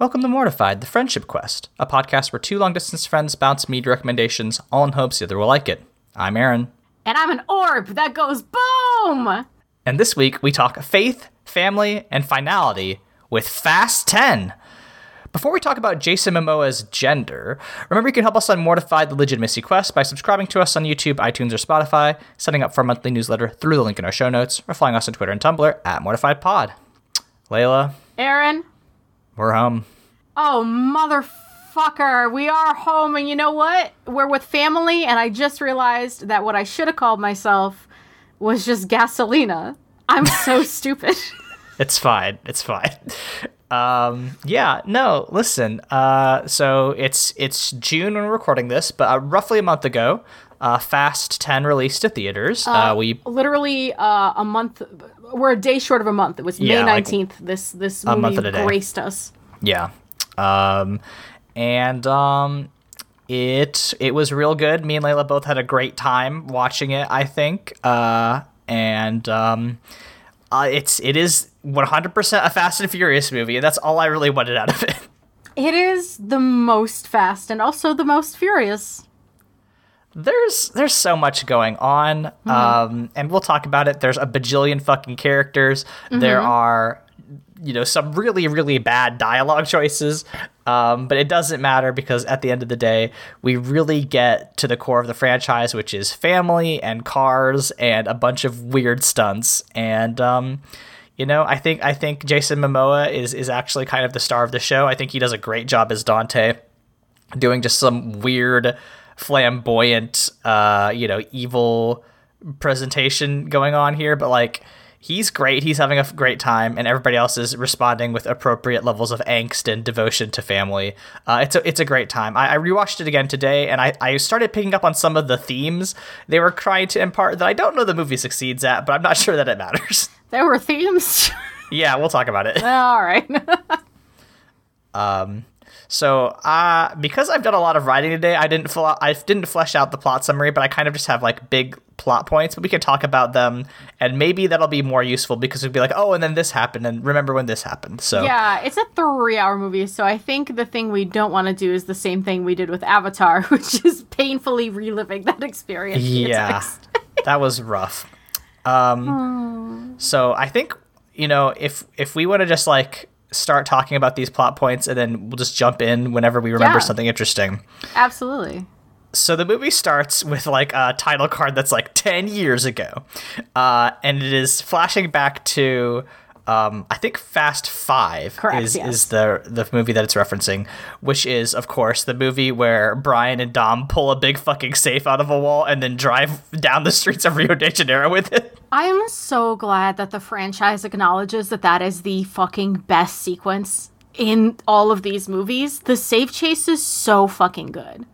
Welcome to Mortified, the Friendship Quest, a podcast where two long distance friends bounce media recommendations, all in hopes the other will like it. I'm Aaron. And I'm an orb that goes boom! And this week we talk faith, family, and finality with Fast 10. Before we talk about Jason Momoa's gender, remember you can help us on Mortified the Legitimacy Quest by subscribing to us on YouTube, iTunes, or Spotify, signing up for our monthly newsletter through the link in our show notes, or following us on Twitter and Tumblr at MortifiedPod. Leyla, Aaron? we're home. Oh, motherfucker. We are home, and you know what? We're with family, and I just realized that what I should have called myself was just Gasolina. I'm so stupid. It's fine. It's fine. Um, yeah, no, listen. Uh, so it's it's June when we're recording this, but uh, roughly a month ago, uh, Fast 10 released to theaters. Uh, we Literally uh, a month. We're a day short of a month. It was Yeah, May like 19th. this this a month movie and a day. graced us. Yeah. Um, and um, it it was real good. Me and Leyla both had a great time watching it. I think. Uh, and um, uh, it's it is 100% a Fast and Furious movie, and that's all I really wanted out of it. It is the most fast and also the most furious. there's there's so much going on um and we'll talk about it there's a bajillion fucking characters there are you know some really really bad dialogue choices. Um but it doesn't matter because at the end of the day we really get to the core of the franchise which is family and cars and a bunch of weird stunts. And um you know, I think I think Jason Momoa is is actually kind of the star of the show. I think he does a great job as Dante doing just some weird flamboyant uh you know evil presentation going on here. But like he's great he's having a great time and everybody else is responding with appropriate levels of angst and devotion to family uh, it's a it's a great time I, I rewatched it again today and I, I started picking up on some of the themes they were trying to impart that I don't know the movie succeeds at but I'm not sure that it matters There were themes. yeah we'll talk about it All right. So, uh, because I've done a lot of writing today, I didn't fl- I didn't flesh out the plot summary, but I kind of just have like big plot points. But we can talk about them, and maybe that'll be more useful because it'd be like, oh, and then this happened, and remember when this happened. So, yeah, it's a three-hour movie, so I think the thing we don't want to do is the same thing we did with Avatar, which is painfully reliving that experience. yeah, that was rough. Um, so I think you know if if we want to just like start talking about these plot points, and then we'll just jump in whenever we remember Yeah. something interesting. Absolutely. so the movie starts with like a title card that's like 10 years ago uh, and it is flashing back to um, i think fast five Correct, is, yes. is the the movie that it's referencing which is of course the movie where brian and dom pull a big fucking safe out of a wall and then drive down the streets of rio de janeiro with it I am so glad that the franchise acknowledges that that is the fucking best sequence in all of these movies. The safe chase is so fucking good.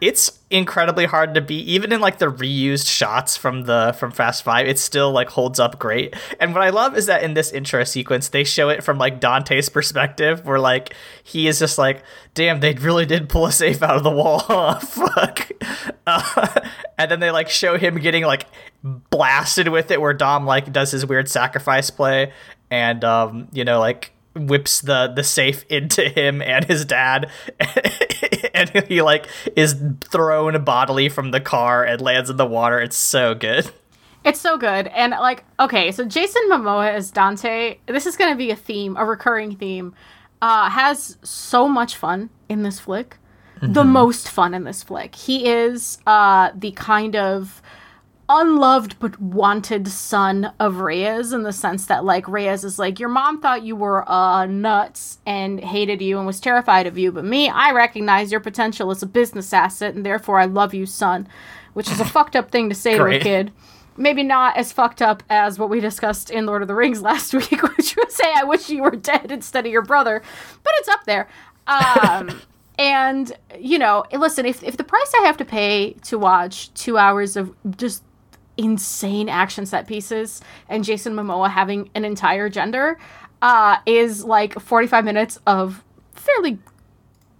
it's incredibly hard to beat even in like the reused shots from the from fast five it still like holds up great and what i love is that in this intro sequence they show it from like dante's perspective where like he is just like damn they really did pull a safe out of the wall fuck uh, and then they like show him getting like blasted with it where dom like does his weird sacrifice play and um you know like whips the the safe into him and his dad and he like is thrown bodily from the car and lands in the water it's so good It's so good. And like, okay, so Jason Momoa as Dante, this is going to be a theme, a recurring theme. Uh has so much fun in this flick. The most fun in this flick. He is uh the kind of unloved but wanted son of Reyes in the sense that like Reyes is like your mom thought you were uh nuts and hated you and was terrified of you but me I recognize your potential as a business asset and therefore I love you son which is a fucked up thing to say Great. to a kid maybe not as fucked up as what we discussed in Lord of the Rings last week which was say I wish you were dead instead of your brother but it's up there um and you know listen if, if the price I have to pay to watch two hours of just insane action set pieces and Jason Momoa having an entire gender uh, is like 45 minutes of fairly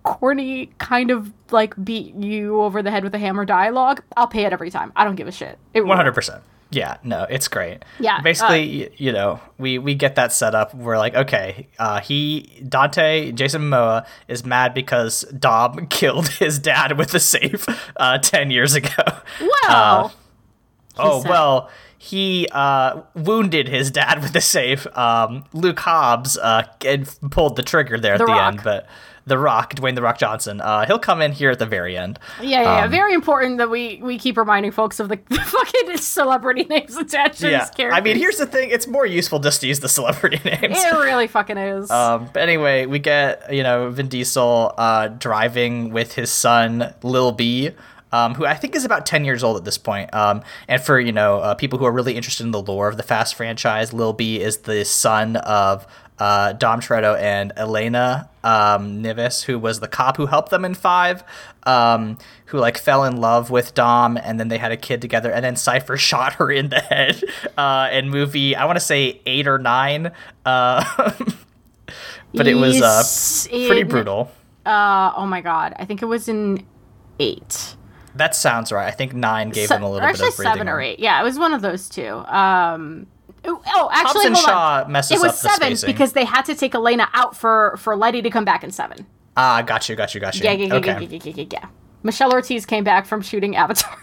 corny kind of like beat you over the head with a hammer dialogue. I'll pay it every time. I don't give a shit. It 100% Yeah, no, it's great. Yeah, basically, uh, you know, we we get that set up. We're like, okay, uh, he Dante Jason Momoa is mad because Dom killed his dad with a safe uh, ten years ago. Well, oh said. well, he uh, wounded his dad with the safe. Um, Luke Hobbs uh, pulled the trigger there the at the rock. end, but the Rock, Dwayne the Rock Johnson. Uh, he'll come in here at the very end. Yeah, yeah, um, very important that we we keep reminding folks of the, the fucking celebrity names attached to yeah. characters. I mean, here's the thing: it's more useful just to use the celebrity names. It really fucking is. Um, but anyway, we get you know Vin Diesel uh, driving with his son Lil B. Um, who I think is about 10 years old at this point. Um, and for, you know, uh, people who are really interested in the lore of the Fast franchise, Lil B is the son of uh, Dom Toretto and Elena um, Neves, who was the cop who helped them in Five, um, who like fell in love with Dom, and then they had a kid together, and then Cipher shot her in the head uh, in movie I want to say eight or nine, uh, but it was uh, pretty brutal. Uh, oh my god, I think it was in eight. That sounds right. I think nine gave Se- him a little bit of breathing seven or eight. Yeah, it was one of those two. Um, Oh, actually, Hobbs Shaw on. messes it was seven because they had to take Elena out for for Letty to come back in seven. Ah, got you, got you, got you. Yeah, yeah, yeah, okay. yeah, yeah, yeah, yeah. Michelle Ortiz came back from shooting Avatar.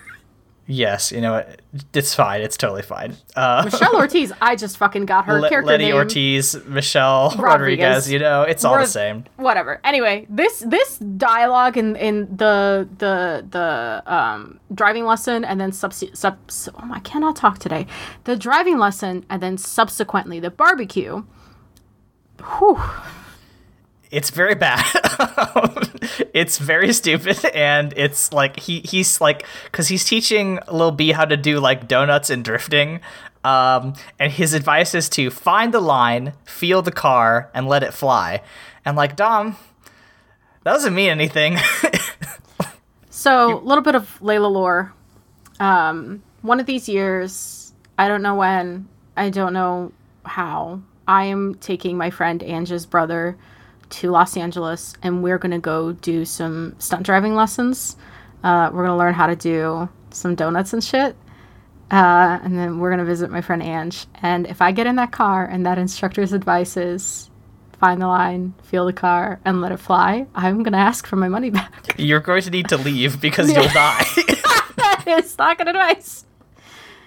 Yes, you know it's fine. It's totally fine. Uh, Michelle Ortiz, I just fucking got her Le- character Letty name. Ortiz, Michelle Rodriguez. Rodriguez you know, it's all We're, the same. Whatever. Anyway, this this dialogue in in the the the um, driving lesson and then sub, sub oh I cannot talk today. The driving lesson and then subsequently the barbecue. Whew it's very bad. it's very stupid, and it's like he he's like because he's teaching Lil B how to do like donuts and drifting. Um, and his advice is to find the line, feel the car, and let it fly. And like Dom, that doesn't mean anything. so a little bit of Leyla lore. Um, one of these years, I don't know when, I don't know how. I am taking my friend Angie's brother to Los Angeles and we're going to go do some stunt driving lessons. Uh, we're going to learn how to do some donuts and shit. Uh, and then we're going to visit my friend Ange. And if I get in that car and that instructor's advice is find the line, feel the car, and let it fly, I'm going to ask for my money back. You're going to need to leave because you'll die. that is not good advice.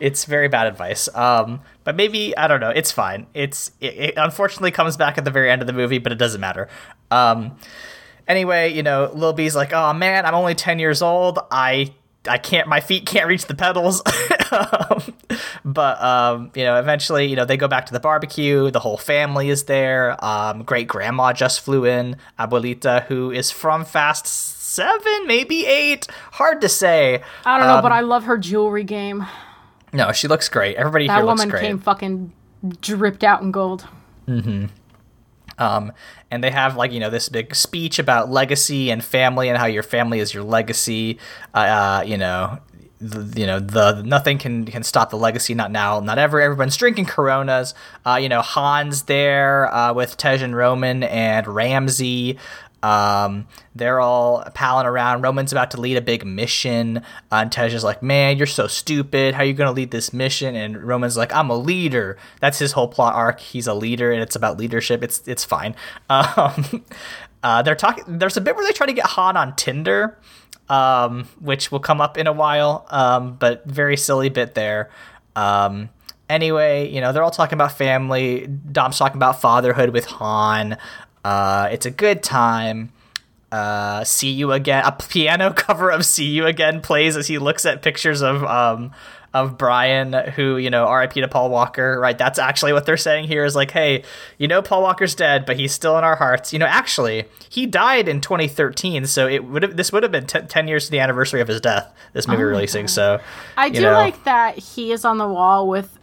It's very bad advice. Um, but maybe I don't know. It's fine. It's it, it, unfortunately comes back at the very end of the movie, but it doesn't matter. Um, anyway, you know, Lil B's like, "Oh man, I'm only ten years old. I I can't. My feet can't reach the pedals." um, but um, you know, eventually, you know, they go back to the barbecue. The whole family is there. Um, great grandma just flew in, Abuelita, who is from Fast Seven, maybe eight. Hard to say. I don't know, but um, I love her jewelry game. No, she looks great. Everybody that here looks great. That woman came fucking dripped out in gold. Mm-hmm. Um, and they have like you know this big speech about legacy and family and how your family is your legacy. Uh, uh, you know, the, you know the nothing can can stop the legacy. Not now, not ever. Everyone's drinking Coronas. Uh, you know, Han's there uh, with Tej and Roman and Ramsey. Um, they're all palling around. Roman's about to lead a big mission. Uh, and Tej is like, Man, you're so stupid. How are you going to lead this mission? And Roman's like, I'm a leader. That's his whole plot arc. He's a leader, and it's about leadership. It's it's fine. Um, uh, they're talking. There's a bit where they try to get Han on Tinder, um, which will come up in a while, um, but very silly bit there. Um, anyway, you know, they're all talking about family. Dom's talking about fatherhood with Han. Uh, it's a good time. Uh, see you again. A piano cover of "See You Again" plays as he looks at pictures of um of Brian, who you know, R.I.P. to Paul Walker. Right, that's actually what they're saying here. Is like, hey, you know, Paul Walker's dead, but he's still in our hearts. You know, actually, he died in 2013, so it would have this would have been t- 10 years to the anniversary of his death. This movie oh releasing. God. So I do know. like that he is on the wall with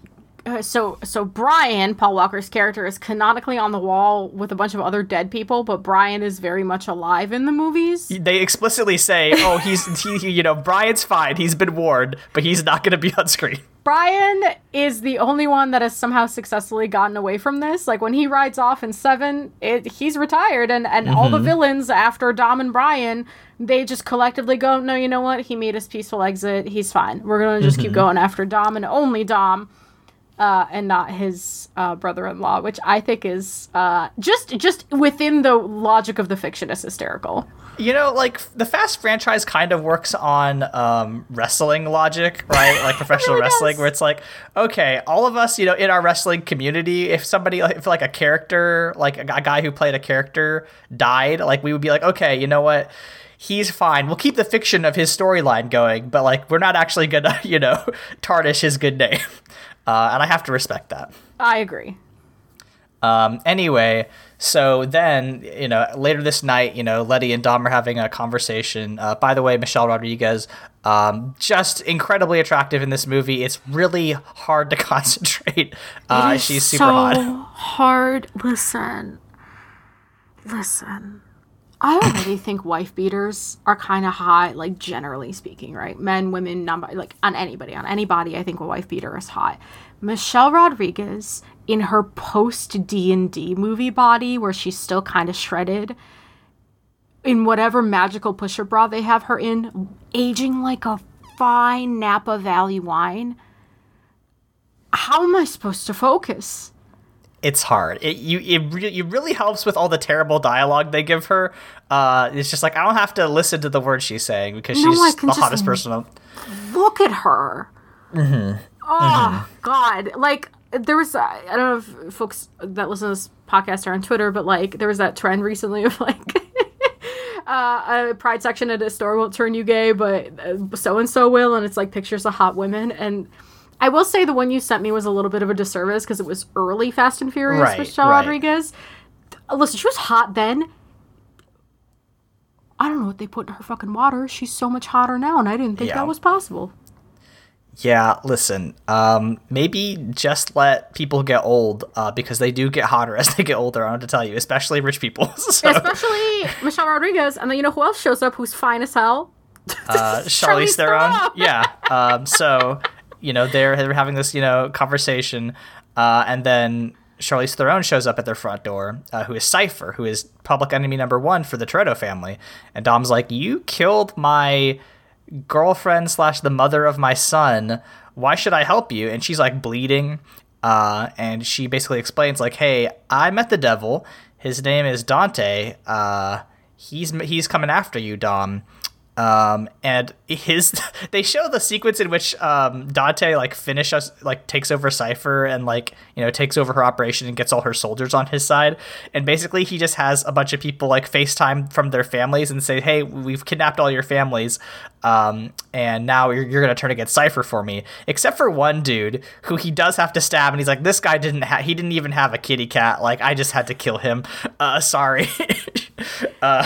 uh, so so Brian, Paul Walker's character, is canonically on the wall with a bunch of other dead people, but Brian is very much alive in the movies. They explicitly say, "Oh, he's he, you know Brian's fine. He's been warned, but he's not going to be on screen." Brian is the only one that has somehow successfully gotten away from this. Like when he rides off in seven, it, he's retired, and and all the villains after Dom and Brian, they just collectively go, no, you know what? He made his peaceful exit. He's fine. We're gonna just keep going after Dom and only Dom. Uh, and not his uh, brother-in-law, which I think is uh, just just within the logic of the fiction is hysterical. You know, like the Fast franchise kind of works on um, wrestling logic, right? Like professional really wrestling, does. where it's like, okay, all of us, you know, in our wrestling community, if somebody, if like a character, like a, a guy who played a character died, like we would be like, okay, you know what? He's fine. We'll keep the fiction of his storyline going, but like we're not actually gonna, you know, tarnish his good name. Uh, and I have to respect that. I agree. Um, anyway, so then, you know, later this night, you know, Letty and Dom are having a conversation. Uh, by the way, Michelle Rodriguez, um, just incredibly attractive in this movie. It's really hard to concentrate. Uh, she's super so hot. hard. Listen, listen. I already think wife beaters are kind of hot, like generally speaking, right? Men, women, non like on anybody, on anybody. I think a wife beater is hot. Michelle Rodriguez in her post D and D movie body, where she's still kind of shredded, in whatever magical pusher bra they have her in, aging like a fine Napa Valley wine. How am I supposed to focus? It's hard. It you it, re- it really helps with all the terrible dialogue they give her. Uh, it's just like I don't have to listen to the words she's saying because No, she's the hottest person. on- look at her. Mm-hmm. Oh God! Like there was, uh, I don't know if folks that listen to this podcast are on Twitter, but like there was that trend recently of like uh, a pride section at a store won't turn you gay, but so and so will, and it's like pictures of hot women. And I will say the one you sent me was a little bit of a disservice because it was early Fast and Furious Right, Michelle right. Rodriguez. Listen, she was hot then. I don't know what they put in her fucking water. She's so much hotter now, and I didn't think Yeah. that was possible. Yeah, listen. Um, maybe just let people get old uh, because they do get hotter as they get older. I want to tell you, especially rich people. so, Especially Michelle Rodriguez, and then you know who else shows up who's fine as hell? uh, Charlize Theron. Yeah. Um, so you know they're they're having this you know conversation, uh, and then Charlize Theron shows up at their front door, uh, who is Cipher, who is public enemy number one for the Toretto family, and Dom's like, "You killed my girlfriend slash the mother of my son. Why should I help you?" And she's like bleeding, uh, and she basically explains like, "Hey, I met the devil. His name is Dante. Uh, he's he's coming after you, Dom." Um, and his they show the sequence in which um, Dante like finish us like takes over Cipher and like you know takes over her operation and gets all her soldiers on his side. And basically he just has a bunch of people like FaceTime from their families and say hey we've kidnapped all your families. Um, and now you're, you're gonna turn against Cipher for me. Except for one dude who he does have to stab and he's like this guy didn't ha- he didn't even have a kitty cat. Like I just had to kill him. Uh, sorry. Uh,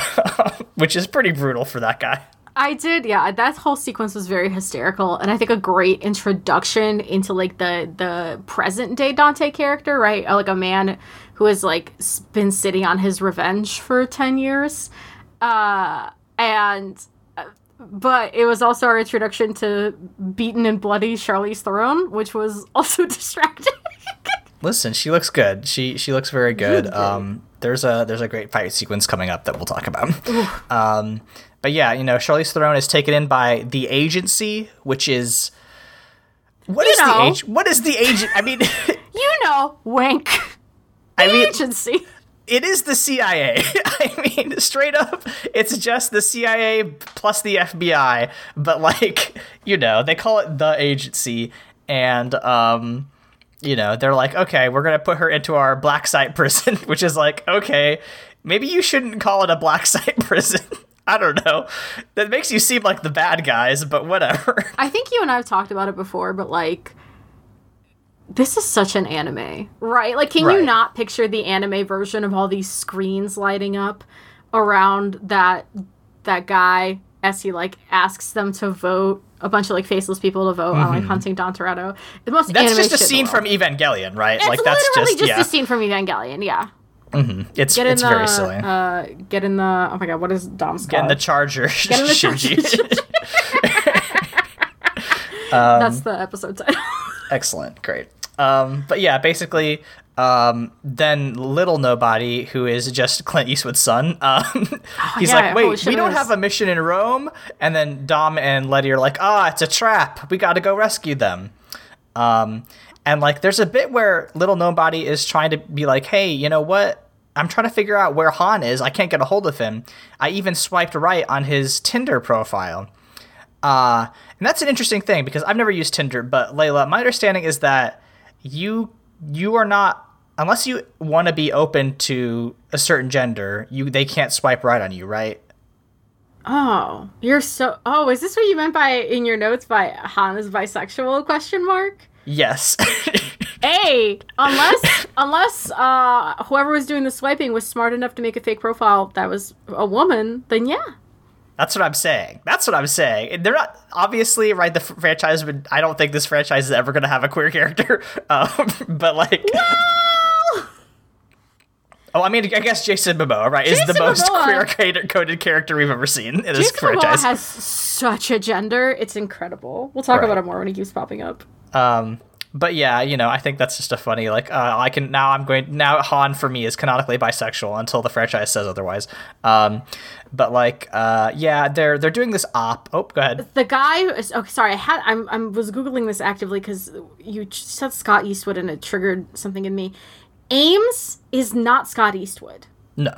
which is pretty brutal for that guy. I did, yeah. That whole sequence was very hysterical, and I think a great introduction into like the the present day Dante character, right? Uh, Like a man who has like been sitting on his revenge for ten years, uh, and uh, but it was also our introduction to beaten and bloody Charlize Theron, which was also distracting. Listen, she looks good. She she looks very good. Um, there's a there's a great fight sequence coming up that we'll talk about. um, but yeah, you know, Charlize Theron is taken in by the agency, which is what You is the know. age? What is the agent? I mean, you know, wink. I mean, Agency. it is the CIA. I mean, straight up, it's just the CIA plus the FBI. But like, you know, they call it the agency, and um, you know, they're like, okay, we're gonna put her into our black site prison, which is like, okay, maybe you shouldn't call it a black site prison. I don't know. That makes you seem like the bad guys, but whatever. I think you and I have talked about it before, but like this is such an anime, right? Like can you not picture the anime version of all these screens lighting up around that that guy as he like asks them to vote a bunch of like faceless people to vote on like hunting Dom Toretto. The most Mm-hmm. That's just a scene from. Evangelion, right? It's like that's just, just, yeah. a scene from Evangelion, yeah. It's Get in it's the very silly. uh get in the oh my god, what is Dom's Get in the charger, Get in the Shinji. That's the episode title. Excellent, great. Um, but yeah, basically, um, then little nobody, who is just Clint Eastwood's son, um, he's yeah, like, "Wait, we don't have a mission in Rome." And then Dom and Letty are like, "Ah, it's a trap. We got to go rescue them." Um, and like, there's a bit where little nobody is trying to be like, "Hey, you know what? I'm trying to figure out where Han is. I can't get a hold of him. I even swiped right on his Tinder profile." Uh, and that's an interesting thing because I've never used Tinder, but Leyla, my understanding is that you you are not unless you want to be open to a certain gender, you they can't swipe right on you, right? Oh, you're so. Oh, is this what you meant by in your notes by Han is bisexual? Question mark. Yes. A unless unless uh whoever was doing the swiping was smart enough to make a fake profile that was a woman, then yeah. That's what I'm saying. That's what I'm saying. They're not obviously right. The franchise, would, I don't think this franchise is ever going to have a queer character. Um, but like, Well, oh, I mean, I guess Jason Momoa, right, is the most Momoa- queer coded- coded character we've ever seen in this Jason Momoa franchise. has such a gender. It's incredible. We'll talk Right. about it more when he keeps popping up. Um, but yeah, you know, I think that's just a funny like uh, I can now I'm going now Han for me is canonically bisexual until the franchise says otherwise. Um, but like uh, yeah, they're they're doing this op. Oh, go ahead. The guy. Okay, sorry. I had. I'm. I was googling this actively because you said Scott Eastwood and it triggered something in me. Aimes is not Scott Eastwood. No.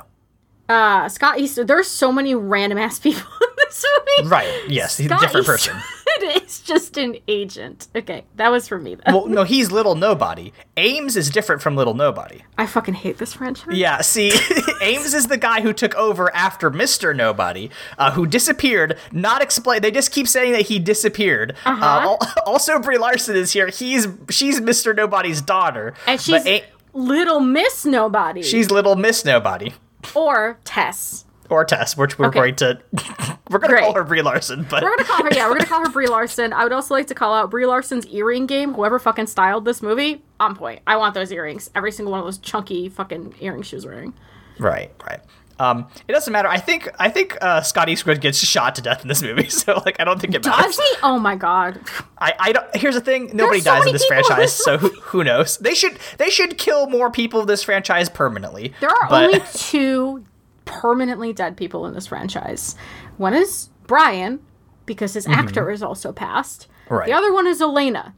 Uh, Scott Eastwood. There's so many random ass people in this movie. Right. Yes, he's a Scott different person. It's just an agent. Okay, that was for me. Then. Well, no, he's little nobody. Aimes is different from little nobody. I fucking hate this franchise. Yeah, see, Aimes is the guy who took over after Mister Nobody, uh, who disappeared. Not explain. They just keep saying that he disappeared. uh Uh-huh. al- also, Brie Larson is here. He's she's Mister Nobody's daughter, and but she's A- Little Miss Nobody. she's little Miss Nobody or Tess. or Tess, which we're Okay. going to we're going to call her Brie Larson, but We're gonna call her. Yeah, we're gonna call her Brie Larson. I would also like to call out Brie Larson's earring game. Whoever fucking styled this movie, on point. I want those earrings. Every single one of those chunky fucking earrings she was wearing. right, right. Um, it doesn't matter. I think I think uh, Scott Eastwood gets shot to death in this movie, so like I don't think it matters. Does he? Oh my god. I, I don't. Here's the thing: nobody dies in this franchise, so who, who knows? They should they should kill more people in this franchise permanently. There are but, only two permanently dead people in this franchise. One is Brian, because his actor is also passed. Mm-hmm. Right. Mm-hmm. The other one is Elena,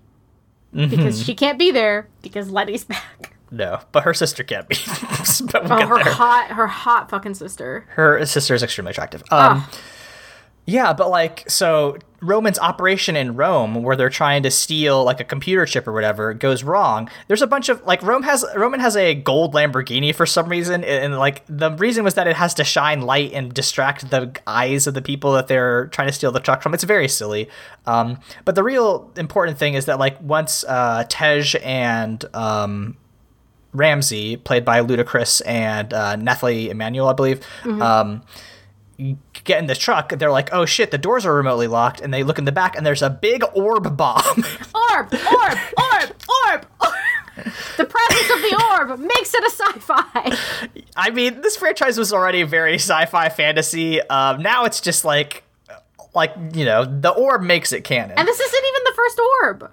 because she can't be there because Letty's back. No, but her sister can't be. but we'll Oh, her there. hot, her hot fucking sister. Her sister is extremely attractive. Um, Ah. yeah, but like so, Roman's operation in Rome, where they're trying to steal like a computer chip or whatever, goes wrong. There's a bunch of like Rome has Roman has a gold Lamborghini for some reason, and, and, like the reason was that it has to shine light and distract the eyes of the people that they're trying to steal the truck from. It's very silly. Um, but the real important thing is that like once uh, Tej and um, Ramsey, played by Ludacris and uh, Nathalie Emmanuel, I believe, um, get in the truck. They're like, "Oh shit, the doors are remotely locked," and they look in the back, and there's a big orb bomb. Orb, orb, orb, orb, orb. The presence of the orb makes it a sci-fi. I mean, this franchise was already very sci-fi fantasy. Um, now it's just like, like you know, the orb makes it canon. And this isn't even the first orb.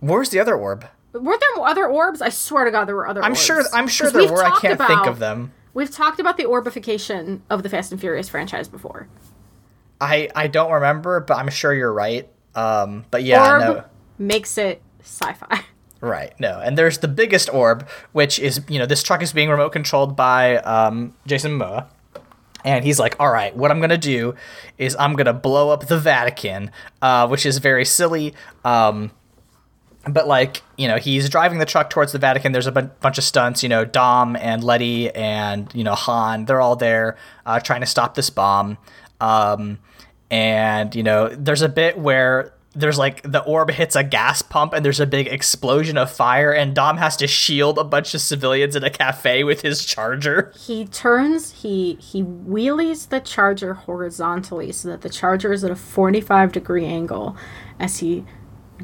Where's the other orb? Were there other orbs? I swear to God, there were other. I'm orbs. sure. I'm sure there were. I can't think of them. We've talked about the orbification of the Fast and Furious franchise before. I I don't remember, but I'm sure you're right. Um, but yeah, orb no. makes it sci-fi. Right. No. And there's the biggest orb, which is, you know, this truck is being remote controlled by um, Jason Momoa. And he's like, all right, what I'm going to do is I'm going to blow up the Vatican, uh, which is very silly. Um, but, like, you know, he's driving the truck towards the Vatican. There's a bunch of stunts, you know, Dom and Letty and, you know, Han. They're all there uh, trying to stop this bomb. Um, and, you know, there's a bit where there's like the orb hits a gas pump and there's a big explosion of fire and Dom has to shield a bunch of civilians in a cafe with his charger. he turns, he he wheelies the charger horizontally so that the charger is at a 45 degree angle as he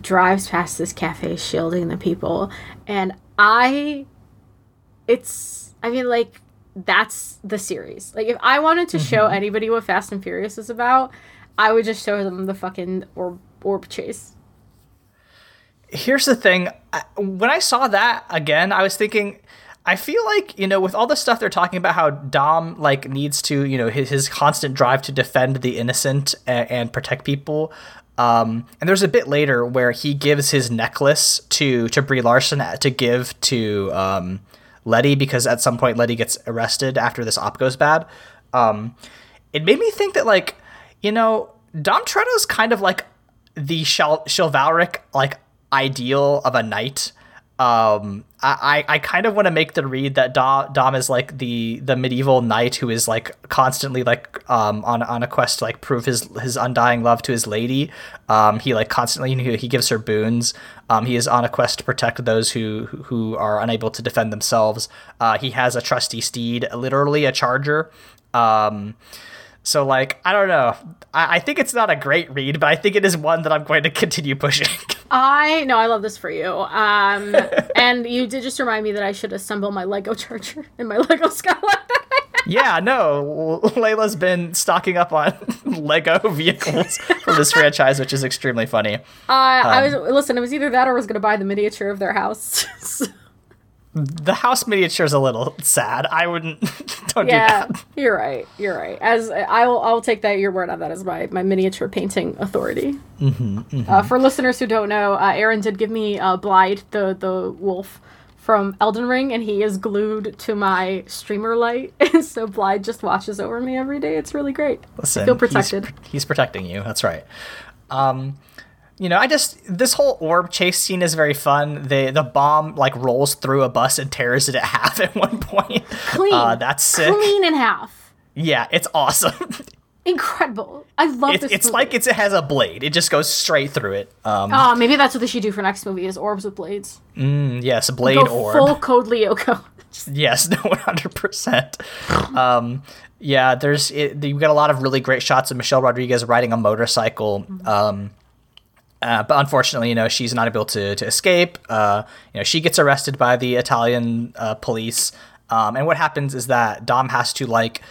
drives past this cafe shielding the people. And I it's I mean like that's the series. Like if I wanted to show mm-hmm. anybody what Fast and Furious is about, I would just show them the fucking orb orb chase. here's the thing when i saw that again i was thinking i feel like you know with all the stuff they're talking about how dom like needs to you know his, his constant drive to defend the innocent and, and protect people um, and there's a bit later where he gives his necklace to to Brie Larson to give to um, Letty because at some point Letty gets arrested after this op goes bad. Um, it made me think that like you know Dom Toretto's kind of like the chivalric like ideal of a knight. Um, I, I kind of want to make the read that Dom, is like the the medieval knight who is like constantly like um on on a quest to like prove his his undying love to his lady. Um, he like constantly you know, he gives her boons. Um, he is on a quest to protect those who who are unable to defend themselves. Uh, he has a trusty steed, literally a charger. Um, so like I don't know. I, I think it's not a great read, but I think it is one that I'm going to continue pushing. I know I love this for you. Um, and you did just remind me that I should assemble my Lego charger and my Lego Skyline. yeah, no. Leyla's been stocking up on Lego vehicles for this franchise, which is extremely funny. Uh, I was listen. It was either that or I was going to buy the miniature of their house. So, The house miniature is a little sad. I wouldn't. Don't yeah, do that. you're right. You're right. As I will, I'll take that your word on that as my my miniature painting authority. Uh, for listeners who don't know, uh, Aaron did give me uh, Blaidd, the the wolf from Elden Ring, and he is glued to my streamer light, and so Blaidd just watches over me every day. It's really great. Listen, feel he's- protected. He's, protecting you. That's right. Um, you know, I just this whole orb chase scene is very fun. The the bomb like rolls through a bus and tears it at half at one point. Clean. Uh, that's sick. Clean in half. Yeah, it's awesome. Incredible. I love it's this. it's movie. like it's, it has a blade. It just goes straight through it. Um, Oh, maybe that's what they should do for next movie: is orbs with blades. yes, blade Go orb. full Code Lyoko. Yes, no, one hundred percent. Um, yeah, there's it, you get a lot of really great shots of Michelle Rodriguez riding a motorcycle. Um, uh, but unfortunately, you know, she's not able to to escape. Uh, you know, she gets arrested by the Italian uh, police. Um, and what happens is that Dom has to like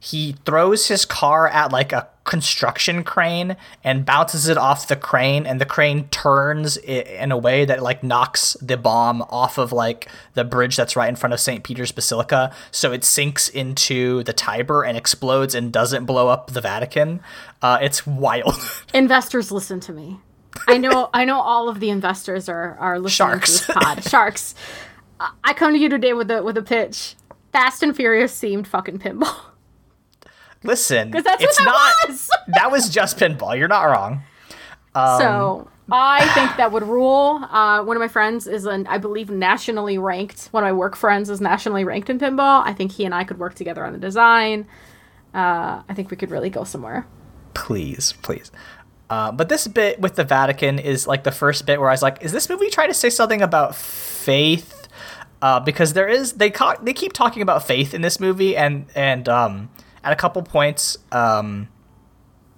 he throws his car at like a construction crane and bounces it off the crane and the crane turns in a way that like knocks the bomb off of like the bridge that's right in front of St. Peter's Basilica so it sinks into the Tiber and explodes and doesn't blow up the Vatican uh, it's wild Investors, listen to me. I know. I know all of the investors are are listening Sharks. to this pod. Sharks. I- come to you today with a with a pitch. Fast and Furious themed fucking pinball. listen because that's what it's that not was! that was just pinball you're not wrong so I think that would rule. Uh, one of my friends is an, I believe, nationally ranked. One of my work friends is nationally ranked in pinball. I think he and I could work together on the design. Uh, I think we could really go somewhere. please, please. Uh, but this bit with the Vatican is like the first bit where I was like, is this movie trying to say something about faith? Uh, because there is they ca- they keep talking about faith in this movie, and and um, at a couple points, um,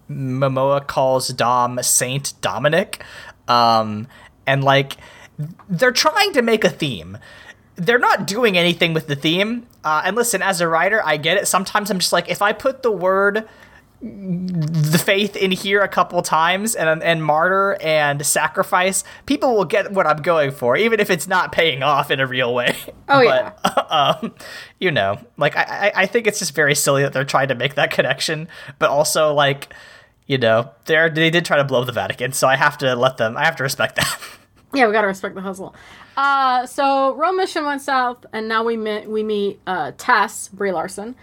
Momoa calls Dom Saint Dominic, um, and like they're trying to make a theme. They're not doing anything with the theme. Uh, and listen, as a writer, I get it. Sometimes I'm just like, if I put the word the faith in here a couple times and and martyr and sacrifice, people will get what I'm going for, even if it's not paying off in a real way. Oh, but, um, you know, like I, I I think it's just very silly that they're trying to make that connection, but also like, you know, they're they did try to blow the Vatican, so I have to let them. I have to respect that. Yeah, we gotta respect the hustle. Uh, so Rome mission went south, and now we meet we meet uh, Tess Brie Larson,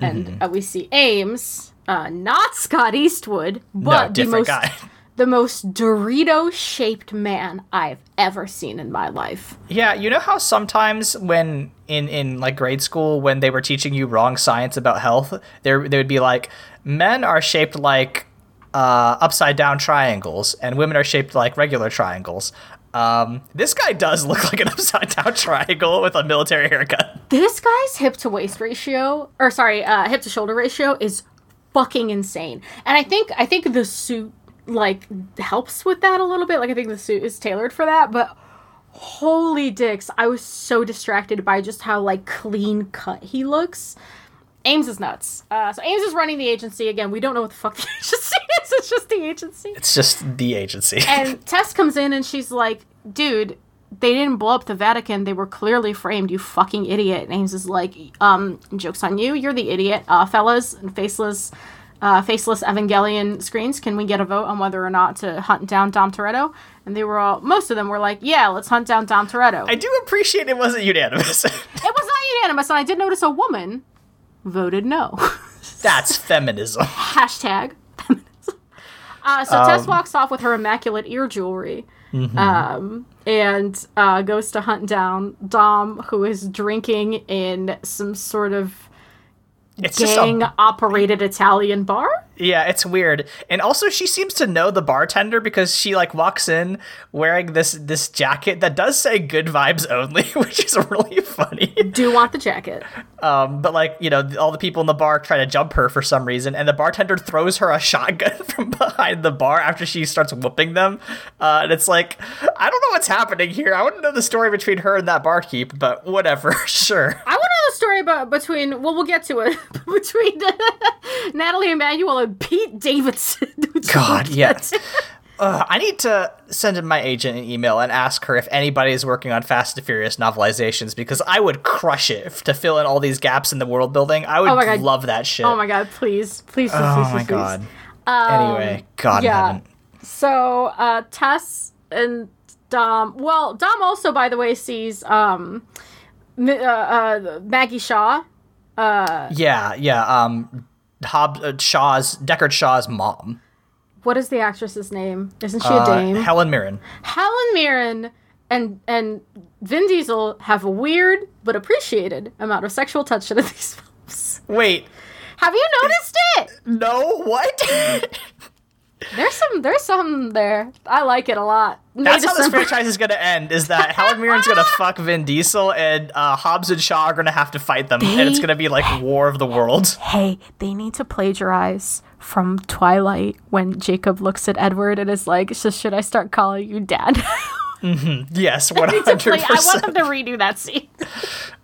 and Mm-hmm. uh, we see Aimes, uh, not Scott Eastwood, but the different most guy. the most Dorito shaped man I've ever seen in my life. Yeah, you know how sometimes when in in like grade school when they were teaching you wrong science about health, there they would be like men are shaped like uh, upside down triangles and women are shaped like regular triangles. Um, this guy does look like an upside down triangle with a military haircut. This guy's hip to waist ratio, or sorry, uh, hip to shoulder ratio is fucking insane. And I think I think the suit like helps with that a little bit. Like I think the suit is tailored for that, but holy dicks, I was so distracted by just how like clean cut he looks. Aimes is nuts. Uh, so Aimes is running the agency again. We don't know what the fuck the agency is. It's just the agency. It's just the agency. And Tess comes in and she's like, dude, they didn't blow up the Vatican. They were clearly framed. You fucking idiot. And Aimes is like, um, jokes on you. You're the idiot, uh, fellas and faceless, uh, faceless Evangelion screens. Can we get a vote on whether or not to hunt down Dom Toretto? And they were all, most of them were like, yeah, let's hunt down Dom Toretto. I do appreciate it wasn't unanimous. it was not unanimous, and I did notice a woman voted no. That's feminism. Hashtag feminism. Uh, so Tess walks off with her immaculate ear jewelry. Um, and uh, goes to hunt down Dom, who is drinking in some sort of It's gang a, operated Italian bar. yeah, it's weird. And also she seems to know the bartender because she like walks in wearing this this jacket that does say good vibes only, which is really funny. Do want the jacket. Um, but like, you know, all the people in the bar try to jump her for some reason, and the bartender throws her a shotgun from behind the bar after she starts whooping them. Uh, and it's like, I don't know what's happening here. I want to know the story between her and that barkeep, but whatever, sure. I want to know the story about between. Well, we'll get to it between Nathalie Emmanuel and Pete Davidson. God, we'll yeah. get to. Uh, I need to send in my agent an email and ask her if anybody is working on Fast and Furious novelizations because I would crush it to fill in all these gaps in the world building. I would Oh love that shit. Oh my god! Please, please, please, Oh please, my please, god. Um, anyway, God in yeah. heaven. So uh, Tess and Dom. Well, Dom also, by the way, sees um, uh, uh, Maggie Shaw. Yeah, yeah. Um, Hob uh, Shaw's Deckard Shaw's mom, What is the actress's name? Isn't she a uh, dame? Helen Mirren. Helen Mirren and and Vin Diesel have a weird but appreciated amount of sexual tension in these films. Wait, Have you noticed it? no, what? There's some. There's some there. I like it a lot. May That's how this franchise is gonna end. Is that Helen Mirren's gonna fuck Vin Diesel and uh, Hobbs and Shaw are gonna have to fight them, and it's gonna be like War of the Worlds. hey, they need to plagiarize from Twilight when Jacob looks at Edward and is like, so should I start calling you dad? Yes, one hundred play, I want them to redo that scene.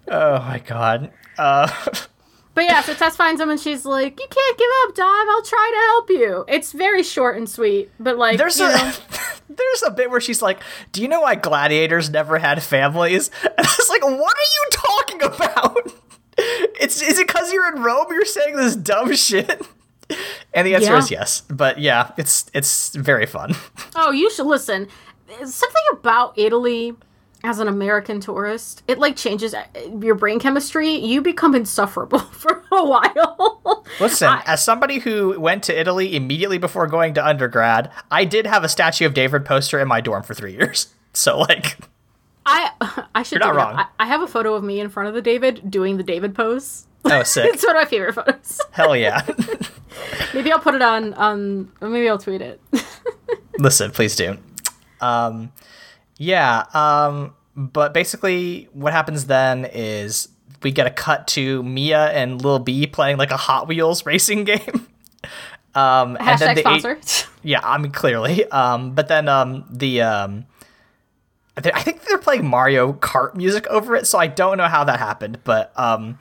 Oh my god. Uh, But yeah, so Tess finds him and she's like, you can't give up, Dom. I'll try to help you. It's very short and sweet, but like, there's you a know, there's a bit where she's like, "Do you know why gladiators never had families?" And I was like, "What are you talking about?" It's is it because you're in Rome? You're saying this dumb shit. And the answer Yeah. is yes. But yeah, it's it's very fun. oh, you should listen. Something about Italy as an American tourist, it like changes uh, your brain chemistry. You become insufferable for a while. Listen, I- as somebody who went to Italy immediately before going to undergrad, I did have a statue of David poster in my dorm for three years. So like, I I should not dig it up. wrong. I, I have a photo of me in front of the David doing the David pose. oh sick, It's one of my favorite photos. hell yeah. maybe I'll put it on on or maybe I'll tweet it. Listen, please do. Um, yeah. Um, but basically, what happens then is we get a cut to Mia and Lil B playing like a Hot Wheels racing game. Um, and then Hashtag the sponsor. yeah, I mean clearly. Um, but then um, the um, I think they're playing Mario Kart music over it, so I don't know how that happened. But um,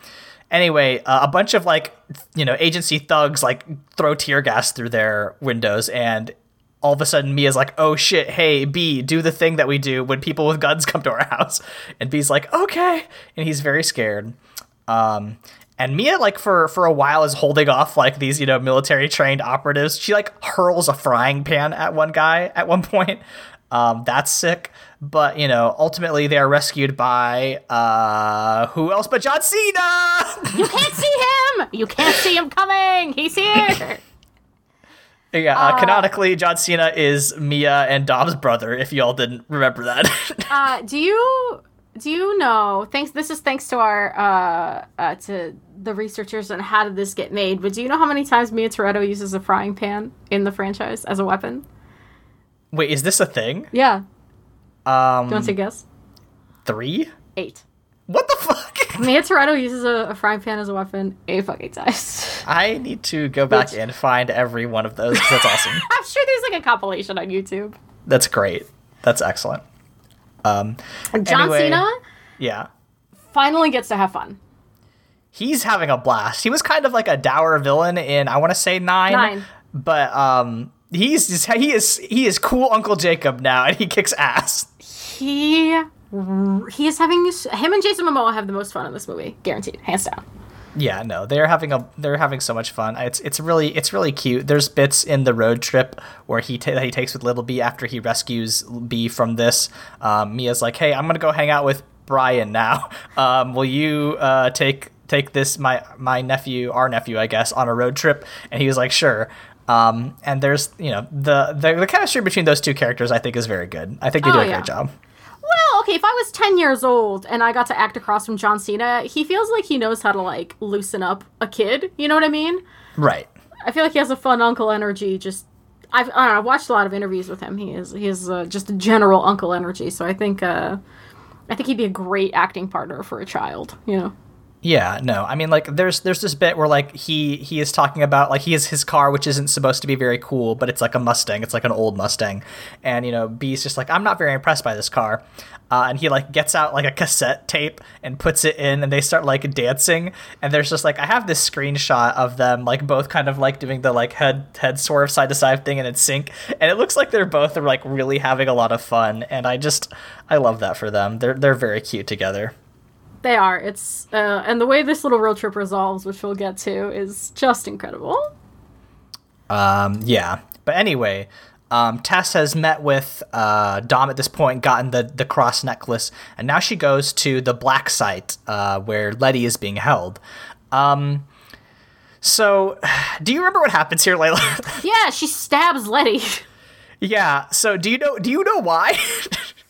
anyway, uh, a bunch of like you know agency thugs like throw tear gas through their windows, and all of a sudden Mia's like, "Oh shit, hey B, do the thing that we do when people with guns come to our house," and B's like, "Okay," and he's very scared. Um, and Mia, like for for a while, is holding off like these you know military trained operatives. She like hurls a frying pan at one guy at one point. Um, that's sick. But you know, ultimately they are rescued by uh, who else but John Cena? you can't see him. You can't see him coming. He's here. yeah, uh, canonically, John Cena is Mia and Dom's brother. If y'all didn't remember that. Uh, do you do you know? Thanks. This is thanks to our uh, uh, to the researchers on how did this get made. But do you know how many times Mia Toretto uses a frying pan in the franchise as a weapon? Wait, is this a thing? Yeah. Um, Do you want to guess? three? Eight. Mia Toretto uses a, a frying pan as a weapon a fucking times. I need to go back Which- and find every one of those. That's awesome. I'm sure there's like a compilation on YouTube. That's great. That's excellent. Um, John Anyway. Cena yeah. finally gets to have fun. He's having a blast. He was kind of like a dour villain in I want to say nine, Nine. but um, he's just, he is he is cool Uncle Jakob now, and he kicks ass. He he is having him and Jason Momoa have the most fun in this movie, guaranteed, hands down. Yeah, no, they're having a they're having so much fun. It's it's really it's really cute. There's bits in the road trip where he ta- he takes with Little B after he rescues B from this. Um, Mia's like, "Hey, I'm gonna go hang out with Brian now. Um, will you uh, take take this my my nephew, our nephew, I guess, on a road trip?" And he was like, "Sure." Um, and there's you know the, the the chemistry between those two characters I think is very good. I think they do Oh, a yeah. great job. Well, okay, if I was 10 years old and I got to act across from John Cena, he feels like he knows how to, like, loosen up a kid. You know what I mean? Right. I feel like he has a fun uncle energy. Just, I've, I don't know, I've watched a lot of interviews with him. He is, he is uh, just a general uncle energy. So I think, uh, I think he'd be a great acting partner for a child, you know? Yeah, no. I mean like there's there's this bit where like he he is talking about like he has his car which isn't supposed to be very cool, but it's like a Mustang. It's like an old Mustang. And you know, B's just like I'm not very impressed by this car. Uh, and he like gets out like a cassette tape and puts it in and they start like dancing and there's just like I have this screenshot of them like both kind of like doing the like head head of side to side thing and in sync and it looks like they're both like really having a lot of fun and I just I love that for them. They're they're very cute together. They are. It's, uh, and the way this little road trip resolves, which we'll get to, is just incredible. Um, yeah. But anyway, um, Tess has met with uh, Dom at this point, gotten the, the cross necklace, and now she goes to the black site uh, where Letty is being held. Um, so, do you remember what happens here, Leyla? Yeah, she stabs Letty yeah. So, do you know? Do you know why?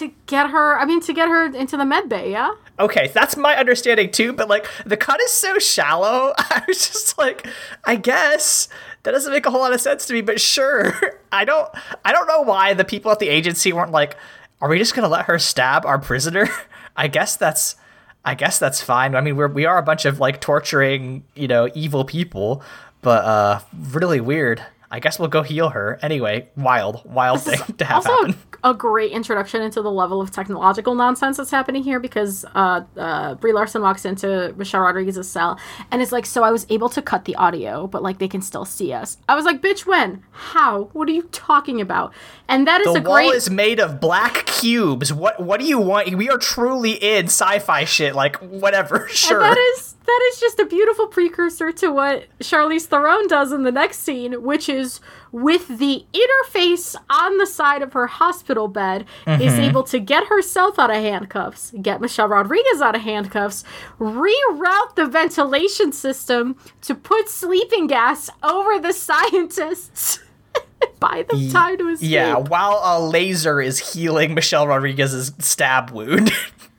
to get her, I mean, to get her into the med bay, yeah? okay, that's my understanding too. But like, the cut is so shallow. I was just like, I guess that doesn't make a whole lot of sense to me. But sure, I don't. I don't know why the people at the agency weren't like, are we just gonna let her stab our prisoner? I guess that's. I guess that's fine. I mean, we're we are a bunch of like torturing, you know, evil people, but uh, really weird. I guess we'll go heal her anyway. Wild, wild thing to have also happen. A, great introduction into the level of technological nonsense that's happening here because uh, uh, Brie Larson walks into Michelle Rodriguez's cell and it's like, so I was able to cut the audio, but like they can still see us. I was like, bitch, when? How? What are you talking about? And that is The a wall great. is made of black cubes. What what do you want? We are truly in sci-fi shit. Like whatever, sure. And that is that is just a beautiful precursor to what Charlize Theron does in the next scene, which is with the interface on the side of her hospital bed, is mm-hmm. able to get herself out of handcuffs, get Michelle Rodriguez out of handcuffs, reroute the ventilation system to put sleeping gas over the scientists. Buy them time to escape. yeah, while a laser is healing Michelle Rodriguez's stab wound.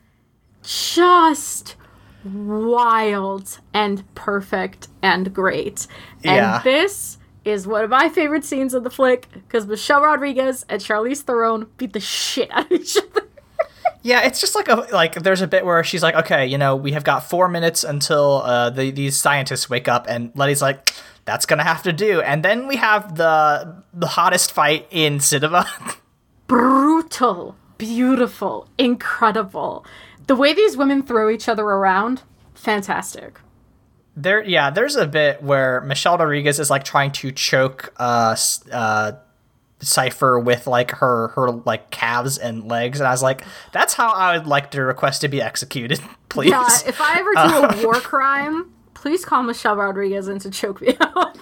just wild and perfect and great. And Yeah. this is one of my favorite scenes of the flick because Michelle Rodriguez and Charlize Theron beat the shit out of each other. yeah, it's just like a like. There's a bit where she's like, "Okay, you know, we have got four minutes until uh, the, these scientists wake up," and Letty's like, "That's gonna have to do." And then we have the the hottest fight in cinema. Brutal, beautiful, incredible. The way these women throw each other around, fantastic. There, yeah, there's a bit where Michelle Rodriguez is like trying to choke uh, uh, Cipher with like her her like calves and legs, and I was like, that's how I would like to request to be executed, please. Yeah, if I ever do a war crime, please call Michelle Rodriguez in to choke me out.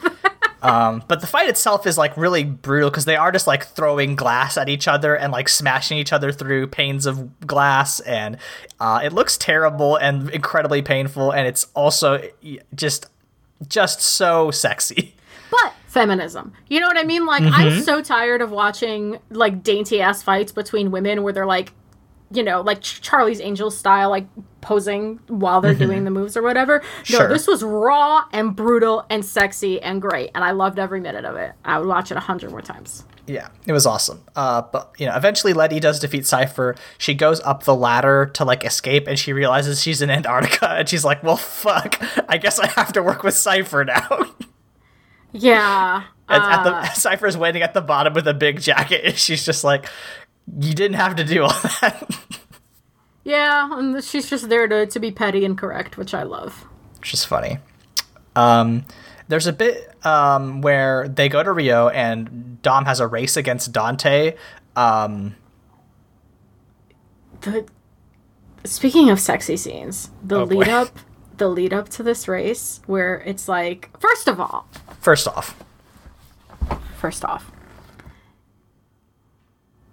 Um, but the fight itself is like really brutal because they are just like throwing glass at each other and like smashing each other through panes of glass, and uh, it looks terrible and incredibly painful, and it's also just just so sexy. but feminism. You know what I mean? Like I'm so tired of watching like dainty ass fights between women where they're like, you know, like Charlie's Angels style, like posing while they're doing the moves or whatever. Sure. No, this was raw and brutal and sexy and great, and I loved every minute of it. I would watch it a hundred more times. Yeah, it was awesome. Uh, but you know, eventually Letty does defeat Cipher. She goes up the ladder to like escape, and she realizes she's in Antarctica, and she's like, "Well, fuck! I guess I have to work with Cipher now." Yeah. And at uh, the Cipher's waiting at the bottom with a big jacket, and she's just like, "You didn't have to do all that." yeah, and she's just there to, to be petty and correct, which I love. Which is funny. Um, There's a bit um, where they go to Rio and Dom has a race against Dante. Um, the speaking of sexy scenes, the Oh, boy. lead up, the lead up to this race, where it's like, first of all, first off, first off,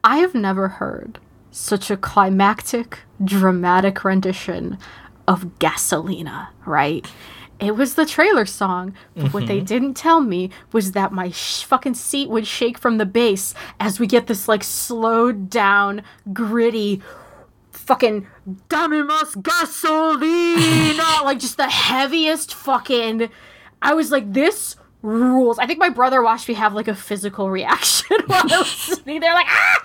I have never heard such a climactic, dramatic rendition of Gasolina, right? It was the trailer song, but what they mm-hmm. didn't tell me was that my sh- fucking seat would shake from the bass as we get this like slowed down, gritty, fucking Dame más gasolina, like just the heaviest fucking. I was like, this rules. I think my brother watched me have like a physical reaction while I was sitting there, like ah.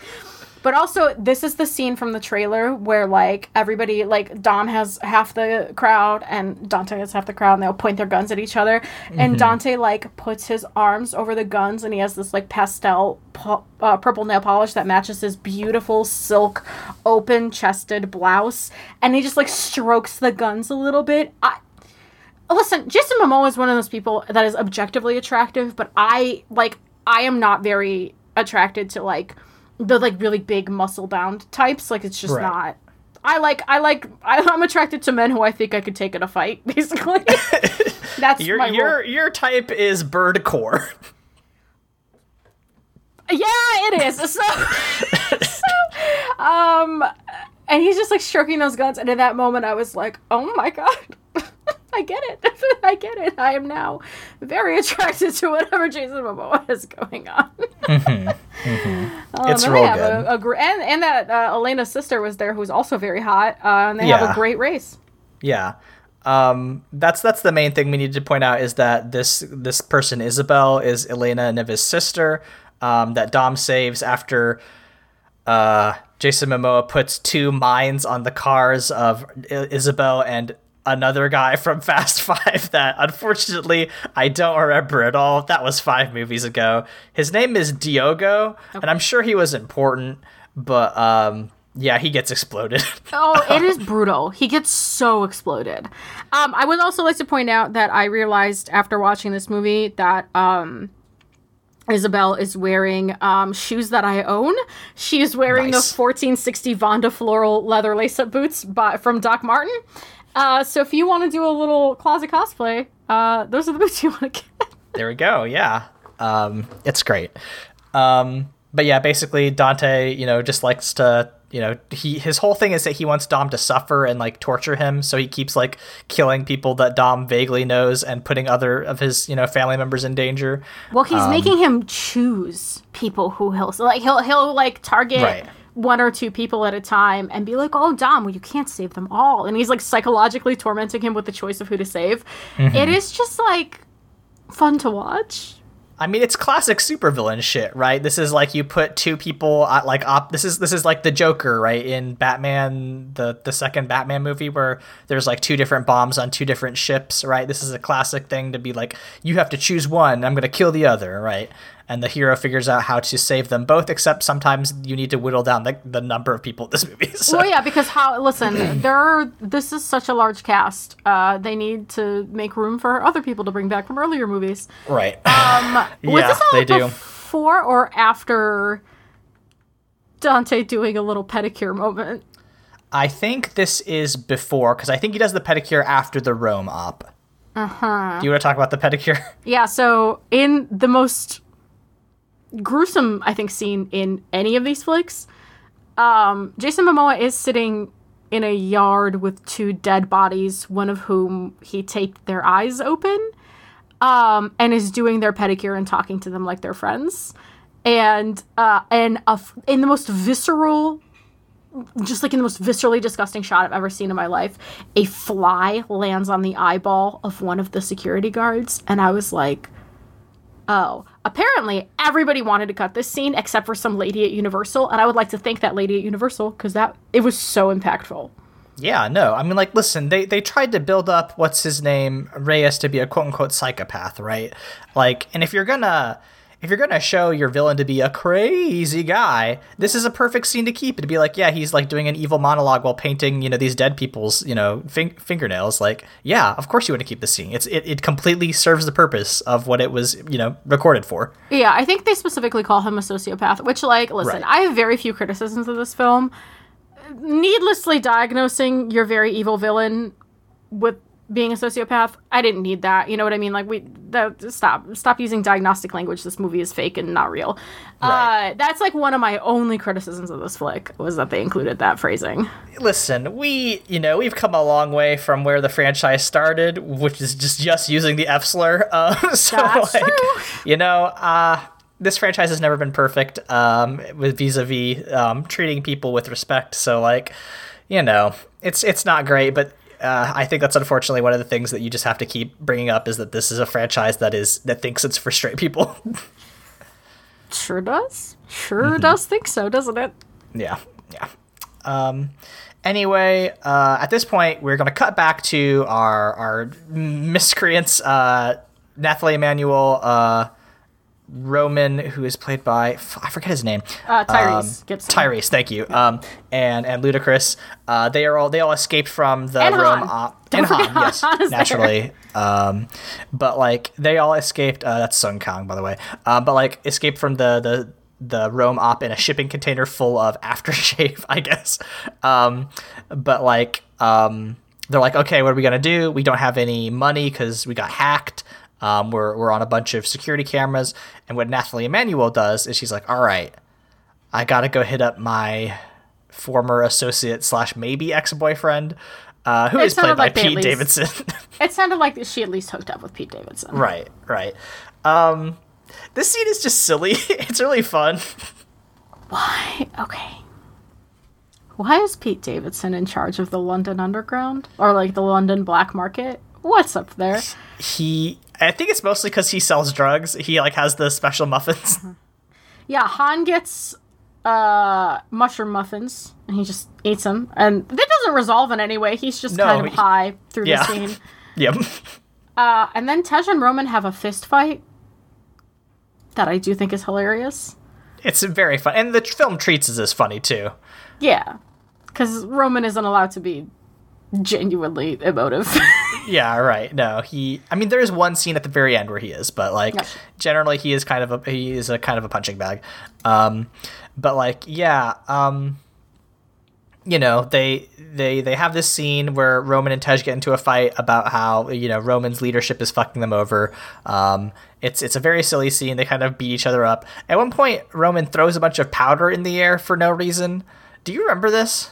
But also, this is the scene from the trailer where like everybody, like Dom has half the crowd and Dante has half the crowd, and they'll point their guns at each other. And Dante like puts his arms over the guns, and he has this like pastel pu- uh, purple nail polish that matches his beautiful silk, open-chested blouse, and he just like strokes the guns a little bit. I, listen, Jason Momoa is one of those people that is objectively attractive, but I like I am not very attracted to like the like really big muscle bound types. Like it's just Right. not. I like I like I, I'm attracted to men who I think I could take in a fight. Basically, that's your my your rule. your type is birdcore. Yeah, it is. So, so, um, and he's just like stroking those guns, and in that moment, I was like, "Oh my god, I get it, I get it. I am now very attracted to whatever Jason Momoa is going on." Um, It's real good. A, a gr- and and that uh, Elena's sister was there, who's also very hot, uh, and they have a great race. Yeah. Um, that's that's the main thing we need to point out is that this this person Isabel is Elena Neves' sister um, that Dom saves after uh, Jason Momoa puts two mines on the cars of Isabel and another guy from Fast Five that unfortunately I don't remember at all. That was five movies ago. His name is Diogo, and I'm sure he was important, but um, yeah, he gets exploded. Oh, it is brutal. He gets so exploded. Um, I would also like to point out that I realized after watching this movie that um, Isabel is wearing um, shoes that I own. She is wearing Nice. the 1460 Vonda floral leather lace-up boots by, from Doc Martin. Uh, so if you want to do a little closet cosplay, uh, those are the boots you want to get. There we go. Yeah. Um, it's great. Um, but yeah, basically Dante, you know, just likes to, you know, he his whole thing is that he wants Dom to suffer and like torture him, so he keeps like killing people that Dom vaguely knows and putting other of his, you know, family members in danger. Well, he's making him choose people who he'll so, like. He'll he'll like target Right. One or two people at a time and be like, "Oh, Dom, well, you can't save them all," and he's like psychologically tormenting him with the choice of who to save. Mm-hmm. It is just like fun to watch. I mean, it's classic supervillain shit, right? This is like you put two people at like op. This is this is like the Joker, right? In Batman, the the second Batman movie, where there's like two different bombs on two different ships, right? This is a classic thing to be like, you have to choose one. I'm gonna kill the other, right? And the hero figures out how to save them both. Except sometimes you need to whittle down the, the number of people in this movie. So. Well, yeah, because how? Listen, there are. This is such a large cast. Uh, they need to make room for other people to bring back from earlier movies. Right. Um, was Yeah, this all they do. before or after Dante doing a little pedicure moment? I think this is before because I think he does the pedicure after the Rome op. Uh huh. Do you want to talk about the pedicure? Yeah, so in the most gruesome, I think, scene in any of these flicks, um, Jason Momoa is sitting in a yard with two dead bodies, one of whom he taped their eyes open, um, and is doing their pedicure and talking to them like they're friends. And uh, and a in the most visceral just like in the most viscerally disgusting shot I've ever seen in my life, a fly lands on the eyeball of one of the security guards, and I was like, oh. Apparently, everybody wanted to cut this scene except for some lady at Universal, and I would like to thank that lady at Universal because that it was so impactful. Yeah, no. I mean, like, listen, they they tried to build up what's his name Reyes to be a quote unquote psychopath, right? Like, and if you're gonna if you're gonna show your villain to be a crazy guy, this is a perfect scene to keep. To be like, yeah, he's like doing an evil monologue while painting, you know, these dead people's, you know, fin- fingernails. Like, yeah, of course you want to keep the scene. It's it, it completely serves the purpose of what it was, you know, recorded for. Yeah, I think they specifically call him a sociopath, which, like, listen, Right. I have very few criticisms of this film. Needlessly diagnosing your very evil villain with being a sociopath, I didn't need that. You know what I mean? Like, we that, stop stop using diagnostic language. This movie is fake and not real. Right. Uh, that's like one of my only criticisms of this flick was that they included that phrasing. Listen, we, you know, we've come a long way from where the franchise started, which is just just using the F slur. Uh, so, That's like, true. you know, uh, this franchise has never been perfect um, with vis-a-vis um, treating people with respect. So, like, you know, it's it's not great, but. Uh, I think that's unfortunately one of the things that you just have to keep bringing up is that this is a franchise that is that thinks it's for straight people. Sure does. Sure Mm-hmm. does think so, doesn't it? Yeah, yeah. Um, anyway, uh, at this point, we're going to cut back to our our miscreants, uh, Nathalie Emmanuel, uh, Roman, who is played by I forget his name. Uh, Tyrese Um, Gibson. Tyrese, thank you. Um, and and Ludacris. Uh, they are all they all escaped from the And Rome Han. op. And Han, forget yes, Han naturally. Um, but like they all escaped. Uh, that's Sung Kang, by the way. Um, but like escaped from the the the Rome op in a shipping container full of aftershave, I guess. Um, but like um, they're like, okay, what are we gonna do? We don't have any money because we got hacked. Um, we're we're on a bunch of security cameras, and what Nathalie Emmanuel does is she's like, all right, I gotta go hit up my former associate slash maybe ex boyfriend, uh, who It is played sounded by like Pete least- Davidson. It sounded like she at least hooked up with Pete Davidson. right, right. Um, this scene is just silly. it's really fun. Why? Okay. Why is Pete Davidson in charge of the London Underground or like the London black market? What's up there? He, I think it's mostly because he sells drugs. He like has the special muffins. Yeah, Han gets uh mushroom muffins and he just eats them, and that doesn't resolve in any way. He's just No, kind of he- high through yeah. the scene. yep. Uh, and then Tej and Roman have a fist fight that I do think is hilarious. It's very fun, and the film treats it as funny too. Yeah, because Roman isn't allowed to be genuinely emotive. Yeah, right. No, he. I mean, there is one scene at the very end where he is, but like generally he is kind of a he is a kind of a punching bag. Um, but like yeah, um, you know they they they have this scene where Roman and Tej get into a fight about how you know Roman's leadership is fucking them over. Um, it's it's a very silly scene. They kind of beat each other up. At one point, Roman throws a bunch of powder in the air for no reason. Do you remember this?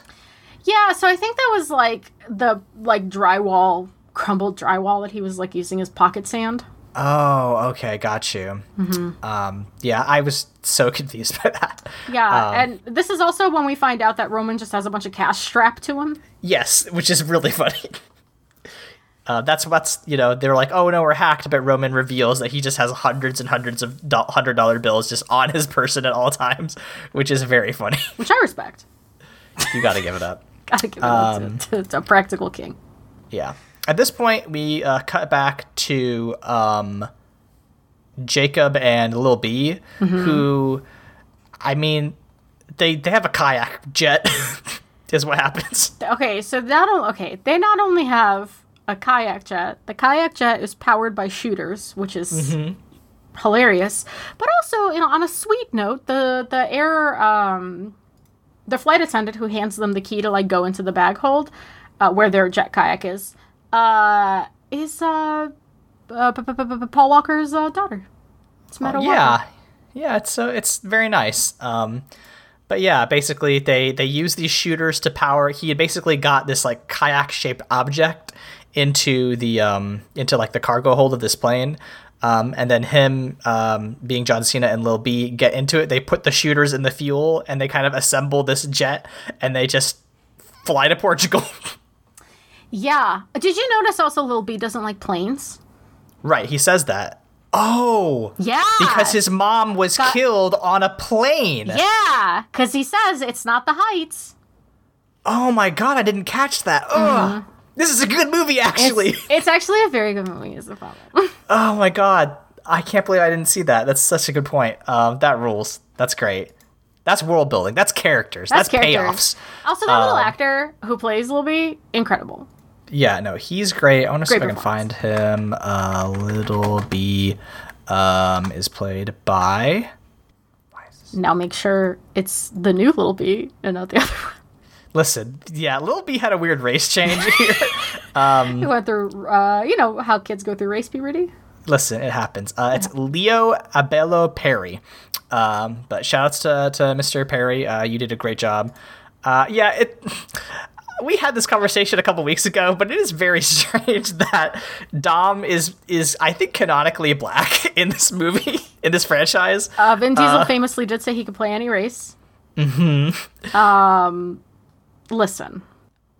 Yeah, so I think that was like the like drywall, crumbled drywall that he was like using as pocket sand. Oh, okay, got you. Um, yeah, I was so confused by that. Yeah, Um, and this is also when we find out that Roman just has a bunch of cash strapped to him. Yes, which is really funny. Uh, that's what's you know they're like oh no we're hacked but Roman reveals that he just has hundreds and hundreds of do- hundred dollar bills just on his person at all times, which is very funny. Which I respect. you got to give it up. Gotta give it Um, up to, to, to Practical King. Yeah. At this point, we uh, cut back to um, Jakob and Lil B, who, I mean, they they have a kayak jet, is what happens. Okay, so not okay, they not only have a kayak jet. The kayak jet is powered by shooters, which is hilarious. But also, you know, on a sweet note, the the air um, the flight attendant who hands them the key to like go into the bag hold, uh, where their jet kayak is, uh, is uh, uh Paul Walker's uh, daughter. It's Meadow Walker. Yeah, yeah, it's so it's very nice. Um, but yeah, basically they they use these shooters to power. He had basically got this like kayak shaped object into the um into like the cargo hold of this plane. Um, and then him um, being John Cena and Lil B get into it. They put the shooters in the fuel and they kind of assemble this jet and they just fly to Portugal. Yeah. Did you notice also Lil B doesn't like planes? right, he says that. Oh, Yeah. because his mom was Got- killed on a plane. Yeah, because he says it's not the heights. Oh my god, I didn't catch that. Ugh. This is a good movie, actually. It's actually a very good movie, is the problem. oh my god. I can't believe I didn't see that. That's such a good point. Um, that rules. That's great. That's world building. That's characters. That's, characters. payoffs. Also, that little Um, actor who plays Lil B, incredible. Yeah, no, he's great. I want to see if I can find him. Uh, Little B um, is played by. Now make sure it's the new Little B and not the other one. Listen, yeah, Little B had a weird race change here. He went through, uh, you know, how kids go through race puberty. Listen, it happens. Uh, it's Leo Abelo Perry. Um, but shoutouts to, to Mr. Perry. Uh, you did a great job. Uh, yeah, it. We had this conversation a couple weeks ago, but it is very strange that Dom is is I think canonically black in this movie in this franchise. Uh, Vin Diesel famously did say he could play any race. Mm-hmm. Um, listen,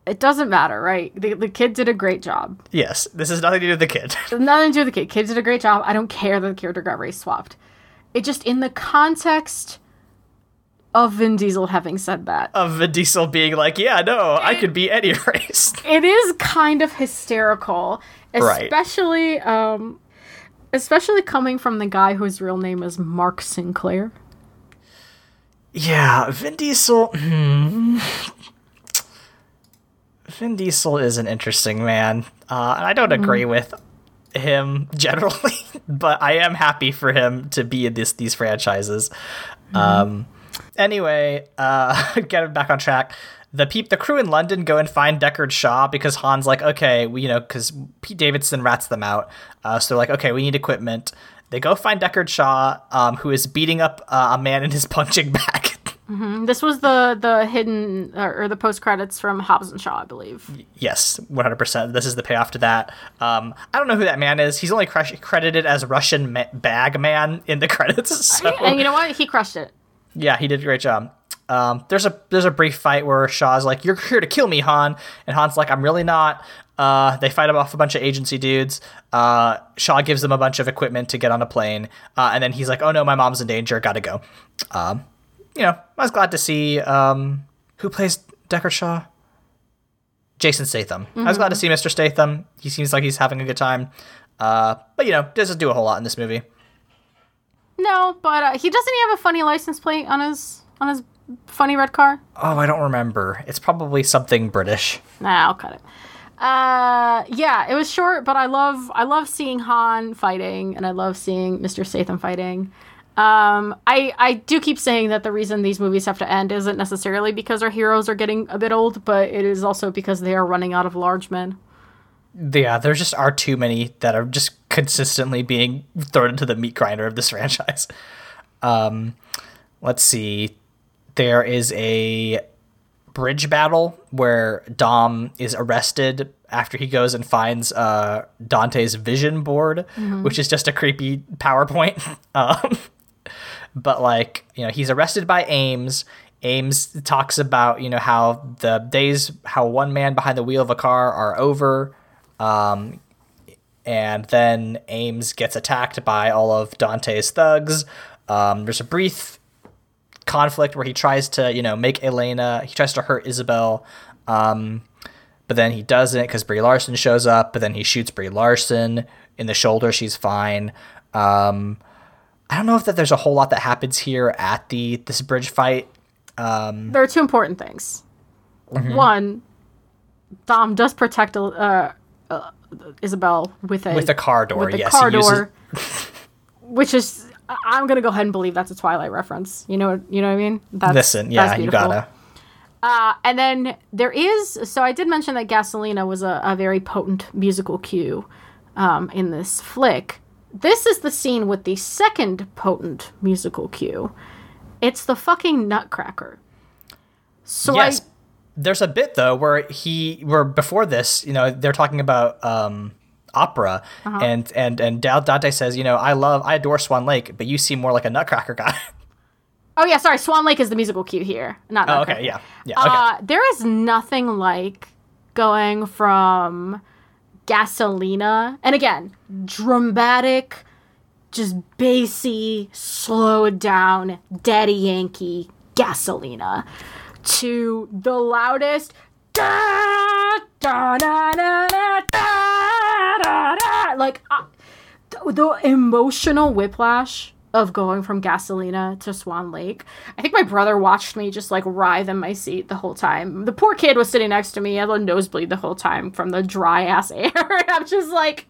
it doesn't matter, right? The, the kid did a great job. Yes, this is nothing to do with the kid. Nothing to do with the kid. Kid did a great job. I don't care that the character got race swapped. It just in the context of Vin Diesel having said that, of Vin Diesel being like, "Yeah, no, I could be any race." it is kind of hysterical, Right. especially um, especially coming from the guy whose real name is Mark Sinclair. Yeah, Vin Diesel. hmm. Vin Diesel is an interesting man, uh, and I don't agree with him generally, but I am happy for him to be in this these franchises. Um, anyway, uh, getting back on track. The peep, the crew in London go and find Deckard Shaw because Han's like, okay, we, you know, because Pete Davidson rats them out. Uh, so they're like, okay, we need equipment. They go find Deckard Shaw, um, who is beating up uh, a man in his punching bag. This was the the hidden or, or the post credits from Hobbs and Shaw, I believe. yes, 100%. This is the payoff to that. Um, I don't know who that man is. He's only cre- credited as Russian ma- bag man in the credits. So. And you know what? He crushed it. Yeah, he did a great job. Um, there's a there's a brief fight where Shaw's like, "You're here to kill me, Han," and Han's like, "I'm really not." Uh, they fight him off a bunch of agency dudes. Uh, Shaw gives them a bunch of equipment to get on a plane, uh, and then he's like, "Oh no, my mom's in danger. Gotta go." Um, you know, I was glad to see um, who plays Deckard Shaw. Jason Statham. I was glad to see Mr. Statham. He seems like he's having a good time. Uh, but you know, doesn't do a whole lot in this movie. No, but uh, he doesn't he have a funny license plate on his on his funny red car? Oh, I don't remember. It's probably something British. Nah, I'll cut it. Uh, yeah, it was short, but I love I love seeing Han fighting, and I love seeing Mr. Statham fighting. Um, I I do keep saying that the reason these movies have to end isn't necessarily because our heroes are getting a bit old, but it is also because they are running out of large men. Yeah, there just are too many that are just consistently being thrown into the meat grinder of this franchise. Um, let's see. There is a bridge battle where Dom is arrested after he goes and finds uh, Dante's vision board, which is just a creepy PowerPoint. um, but like you know, he's arrested by Aimes. Aimes talks about you know how the days how one man behind the wheel of a car are over. Um, and then Aimes gets attacked by all of Dante's thugs. Um, there's a brief conflict where he tries to, you know, make Elena, he tries to hurt Isabel, um, but then he doesn't because Brie Larson shows up, but then he shoots Brie Larson in the shoulder. She's fine. Um, I don't know if that there's a whole lot that happens here at the this bridge fight. There are two important things. One, Dom does protect uh, uh, Isabel with a With the car door, with the yes, car door, which is I'm gonna go ahead and believe that's a Twilight reference. You know, you know what I mean? That's, Listen, yeah, that's you gotta. Uh, and then there is so I did mention that Gasolina was a, a very potent musical cue um, in this flick. This is the scene with the second potent musical cue. It's the fucking Nutcracker. So yes. There's a bit though where he where before this, you know, they're talking about um opera Uh-huh. and and and Dal- Dante says, you know, I love I adore Swan Lake, but you seem more like a nutcracker guy. Oh yeah, sorry. Swan Lake is the musical cue here, not oh, okay, yeah. Yeah. Okay. Uh, there is nothing like going from Gasolina, and again, dramatic, just bassy, slowed down, Daddy Yankee Gasolina, to the loudest. Da, da, da, da, da, da, da, like uh, the emotional whiplash of going from Gasolina to Swan Lake. I think my brother watched me just like writhe in my seat the whole time. The poor kid was sitting next to me, I had a nosebleed the whole time from the dry ass air. I'm just like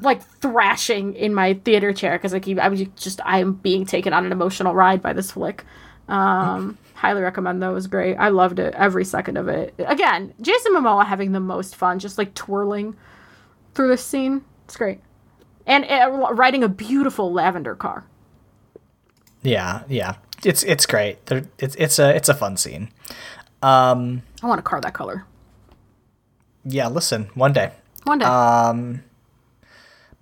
like thrashing in my theater chair because I keep I was just I am being taken on an emotional ride by this flick. Um highly recommend. It was great. I loved it every second of it. Again, Jason Momoa having the most fun, just like twirling through this scene. It's great, and uh, riding a beautiful lavender car. Yeah, yeah, it's it's great. There, it's it's a it's a fun scene. Um, I want a car that color. Yeah, listen, one day. One day. Um,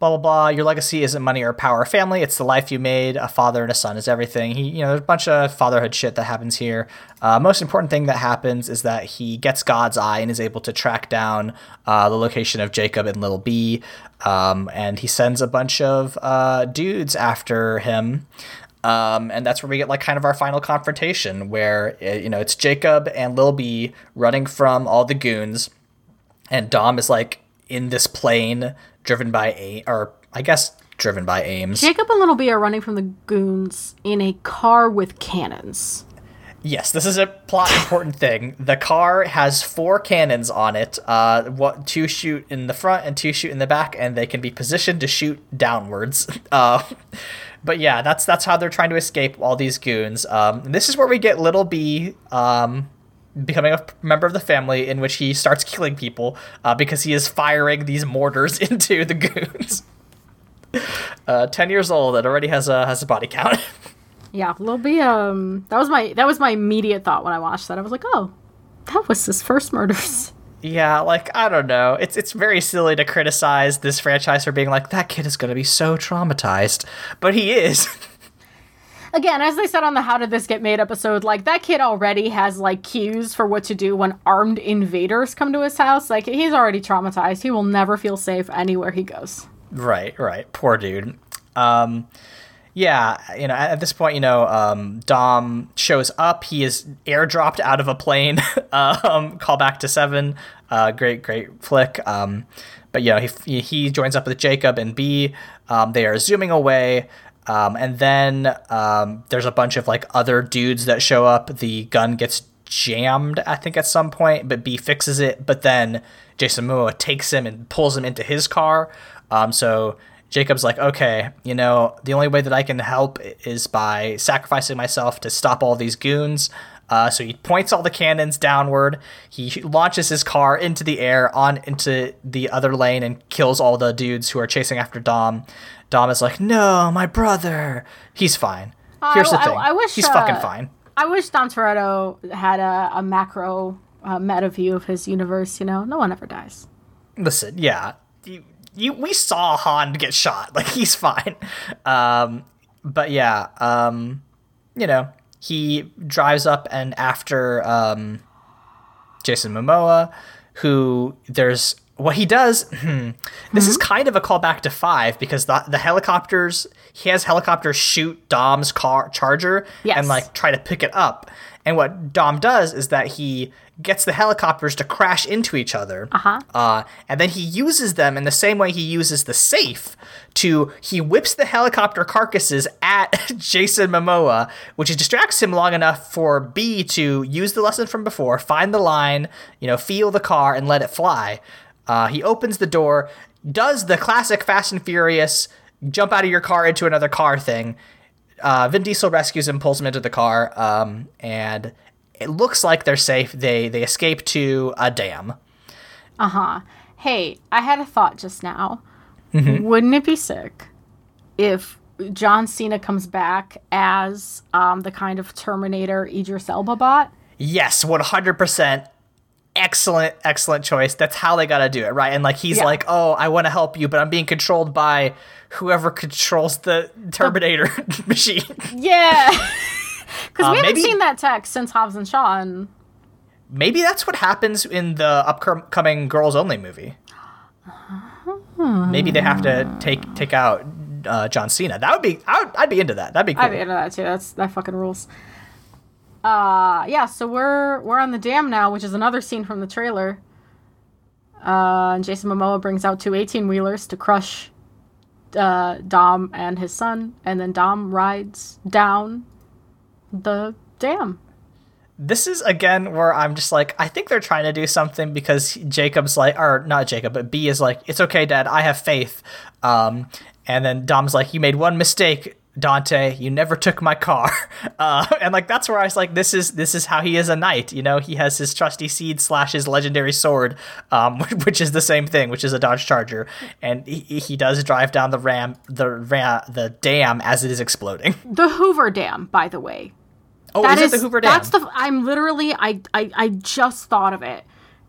blah blah blah. Your legacy isn't money or power or family. It's the life you made. A father and a son is everything. He, you know, there's a bunch of fatherhood shit that happens here. Uh, most important thing that happens is that he gets God's eye and is able to track down uh, the location of Jakob and Little B, um, and he sends a bunch of uh, dudes after him. Um, and that's where we get like kind of our final confrontation, where uh, you know it's Jakob and Lil B running from all the goons, and Dom is like in this plane driven by a or I guess driven by Aimes. Jakob and Little B are running from the goons in a car with cannons. Yes, this is a plot important thing. The car has four cannons on it. Uh, what two shoot in the front and two shoot in the back, and they can be positioned to shoot downwards. Uh, but yeah, that's that's how they're trying to escape all these goons. Um, this is where we get Little B um, becoming a member of the family in which he starts killing people uh, because he is firing these mortars into the goons. uh, Ten years old and already has a has a body count. yeah, Lil B. Um, that was my that was my immediate thought when I watched that. I was like, oh, that was his first murders. Yeah, like I don't know. It's it's very silly to criticize this franchise for being like that kid is going to be so traumatized, but he is. Again, as they said on the How Did This Get Made episode, like that kid already has like cues for what to do when armed invaders come to his house. Like he's already traumatized. He will never feel safe anywhere he goes. Right, right. Poor dude. Um, yeah, you know, at this point, you know, um, Dom shows up. He is airdropped out of a plane. um, call back to Seven. Uh, great, great flick. Um, but you know, he he joins up with Jakob and B. Um, they are zooming away. Um, and then um, there's a bunch of like other dudes that show up. The gun gets jammed, I think, at some point, but B fixes it. But then Jason Momoa takes him and pulls him into his car. Um, so Jakob's like, okay, you know, the only way that I can help is by sacrificing myself to stop all these goons. Uh, so he points all the cannons downward. He launches his car into the air on into the other lane and kills all the dudes who are chasing after Dom. Dom is like, no, my brother. He's fine. Here's the thing. I, I wish he's uh, fucking fine. I wish Dom Toretto had a, a macro uh, meta view of his universe. You know, no one ever dies. Listen, yeah, you, you, we saw Han get shot. Like he's fine. Um, but yeah, um, you know, he drives up and after um, Jason Momoa, who there's what he does hmm, this mm-hmm. is kind of a callback to five because the, the helicopters he has helicopters shoot dom's car charger yes. and like try to pick it up and what dom does is that he gets the helicopters to crash into each other uh-huh. uh, and then he uses them in the same way he uses the safe to he whips the helicopter carcasses at jason momoa which distracts him long enough for b to use the lesson from before find the line you know feel the car and let it fly uh, he opens the door, does the classic Fast and Furious jump out of your car into another car thing. Uh, Vin Diesel rescues him, pulls him into the car, um, and it looks like they're safe. They they escape to a dam. Uh huh. Hey, I had a thought just now. Mm-hmm. Wouldn't it be sick if John Cena comes back as um, the kind of Terminator Idris Elba bot? Yes, one hundred percent excellent excellent choice that's how they got to do it right and like he's yeah. like oh i want to help you but i'm being controlled by whoever controls the terminator the... machine. Yeah. Because uh, we haven't maybe, seen that tech since hobbs and shaw and maybe that's what happens in the upcoming girls only movie. Maybe they have to take take out uh, john cena. That would be I would, i'd be into that. That'd be cool i'd be into that too. That's that fucking rules. Uh yeah so we're we're on the dam now which is another scene from the trailer. Uh and jason momoa brings out two 18 wheelers to crush uh, Dom and his son, and then Dom rides down the dam. This is again where I'm just like, I think they're trying to do something because Jakob's like, or not Jakob, but B is like, it's okay, Dad, I have faith. Um, and then Dom's like, you made one mistake, Dante, you never took my car. Uh, and like that's where I was like, this is this is how he is a knight. You know, he has his trusty seed slash his legendary sword, um, which is the same thing, which is a Dodge Charger, and he, he does drive down the ram the ram the dam as it is exploding. The Hoover Dam, by the way. Oh, That is, is it the Hoover Dam? That's the. I'm literally. I, I I just thought of it,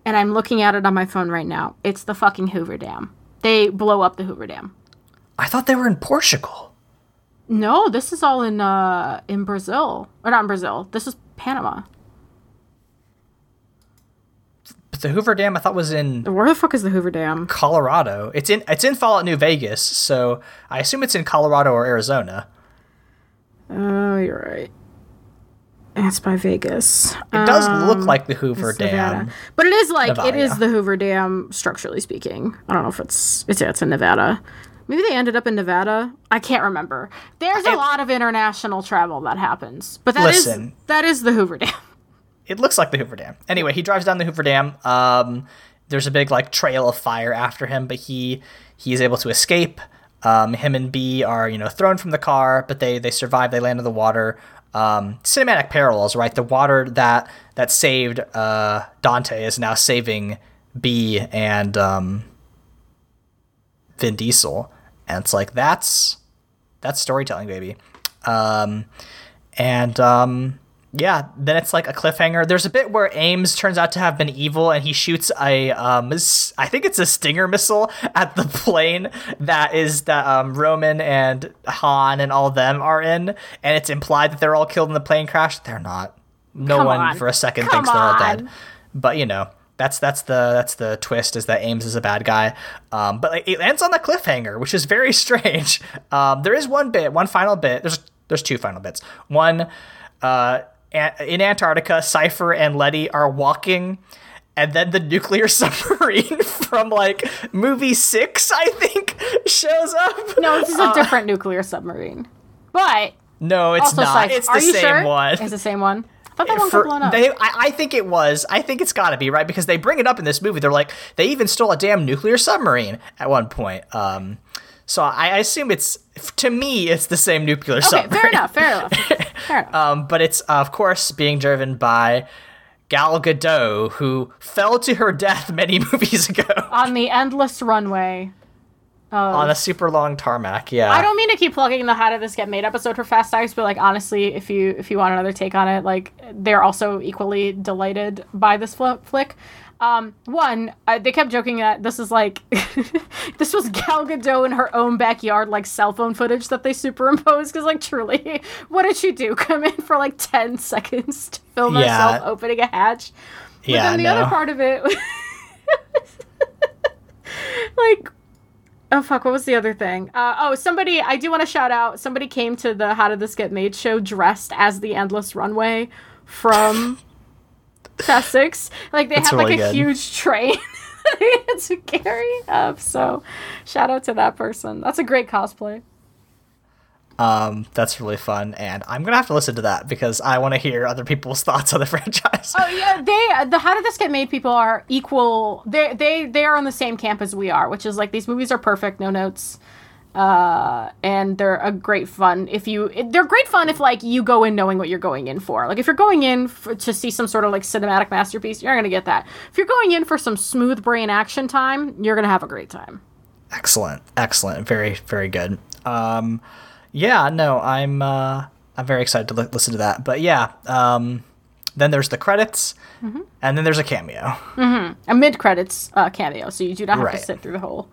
and I'm looking at it on my phone right now. It's the fucking Hoover Dam. They blow up the Hoover Dam. I thought they were in Portugal. No, this is all in uh in Brazil or not in Brazil. This is Panama. But the Hoover Dam I thought was in Where the fuck is the Hoover Dam? Colorado. It's in it's in Fallout New Vegas, so I assume it's in Colorado or Arizona. Oh, you're right. It's by Vegas. It does look like the Hoover Dam. Nevada. But it is like it Nevada, is yeah. the Hoover Dam structurally speaking. I don't know if it's it's yeah, it's in Nevada. Maybe they ended up in Nevada. I can't remember. There's a I- lot of international travel that happens. But that is Listen. that is the Hoover Dam. It looks like the Hoover Dam. Anyway, he drives down the Hoover Dam. Um, there's a big like trail of fire after him, but he he is able to escape. Um, him and B are you know thrown from the car, but they they survive. They land in the water. Um, cinematic parallels, right? The water that that saved uh, Dante is now saving B and um, Vin Diesel, and it's like that's that's storytelling, baby. Um, and um, yeah, then it's like a cliffhanger. There's a bit where Aimes turns out to have been evil, and he shoots a um, I think it's a Stinger missile at the plane that is that um, Roman and Han and all of them are in, and it's implied that they're all killed in the plane crash. They're not. No Come one on. for a second Come thinks they're all dead. But you know. That's that's the that's the twist is that Aimes is a bad guy, um, but like, it ends on the cliffhanger, which is very strange. Um, there is one bit, one final bit. There's there's two final bits. One, uh, in Antarctica, Cipher and Letty are walking, and then the nuclear submarine from like movie six, I think, shows up. No, this is a different nuclear submarine. But No, it's not. It's the Are same sure? one. It's the same one. I thought that one For- got blown up. They, I, I think it was. I think it's got to be right because they bring it up in this movie. They're like, they even stole a damn nuclear submarine at one point. Um, so I, I assume it's to me, it's the same nuclear okay, submarine. fair enough. Fair enough. Fair enough. Um, but it's uh, of course being driven by Gal Gadot, who fell to her death many movies ago On the endless runway. On a super long tarmac. Yeah, I don't mean to keep plugging the "How Did This Get Made" episode for Fast Times, but like honestly, if you if you want another take on it, like they're also equally delighted by this fl- flick. Um, one, uh, they kept joking that this is like this was Gal Gadot in her own backyard, like cell phone footage that they superimposed. Because like truly, what did she do? Come in for like ten seconds to film Yeah. herself opening a hatch? But Yeah, then the no. other part of it, like Oh fuck! What was the other thing? Uh, oh, somebody I do want to shout out. Somebody came to the How Did This Get Made show dressed as the Endless Runway from Fast Six. Like they That's had like a good. huge train they had to carry up. So, shout out to that person. That's a great cosplay. Um, that's really fun, and I'm gonna have to listen to that because I want to hear other people's thoughts on the franchise. Oh yeah, they the How Did This Get Made people are equal. They they they are on the same camp as we are, which is like these movies are perfect, no notes, uh, and they're a great fun. If you they're great fun if like you go in knowing what you're going in for. Like if you're going in for, to see some sort of like cinematic masterpiece, you're gonna get that. If you're going in for some smooth brain action time, you're gonna have a great time. Excellent, excellent, very, very good. Um, yeah, no, I'm uh, I'm very excited to li- listen to that. But yeah, um, then there's the credits, Mm-hmm. and then there's a cameo, A mid credits uh, cameo, so you do not have Right. to sit through the whole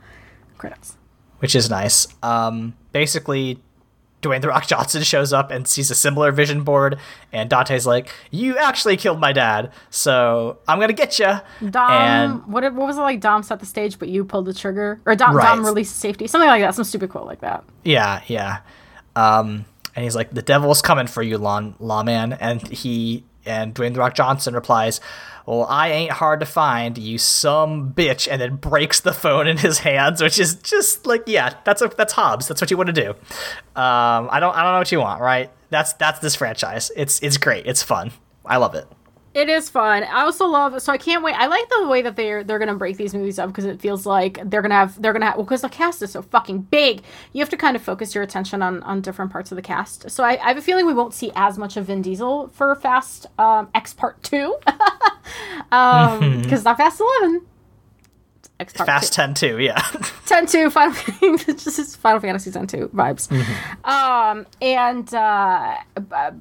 credits. which is nice. Um, basically, Dwayne the Rock Johnson shows up and sees a similar vision board, and Dante's like, "You actually killed my dad, so I'm gonna get you." Dom, and what what was it like? Dom set the stage, but you pulled the trigger, or Dom, Right. Dom released safety, something like that. Some stupid quote like that. Yeah, yeah. Um, and he's like, "The devil's coming for you, law lawman," and he and Dwayne the Rock Johnson replies, "Well, I ain't hard to find, you some bitch," and then breaks the phone in his hands, which is just like, yeah, that's a that's Hobbs. That's what you want to do. Um, I don't I don't know what you want, right? That's that's this franchise. It's it's great. It's fun. I love it. It is fun. I also love so I can't wait. I like the way that they're they're gonna break these movies up because it feels like they're gonna have they're gonna have well because the cast is so fucking big. You have to kind of focus your attention on on different parts of the cast. So I, I have a feeling we won't see as much of Vin Diesel for Fast um, X Part Two, um because not Fast Eleven. Fast 2. 10 too, yeah. 10 2, Final, just Final Fantasy 10 2 vibes. Mm-hmm. Um, and uh,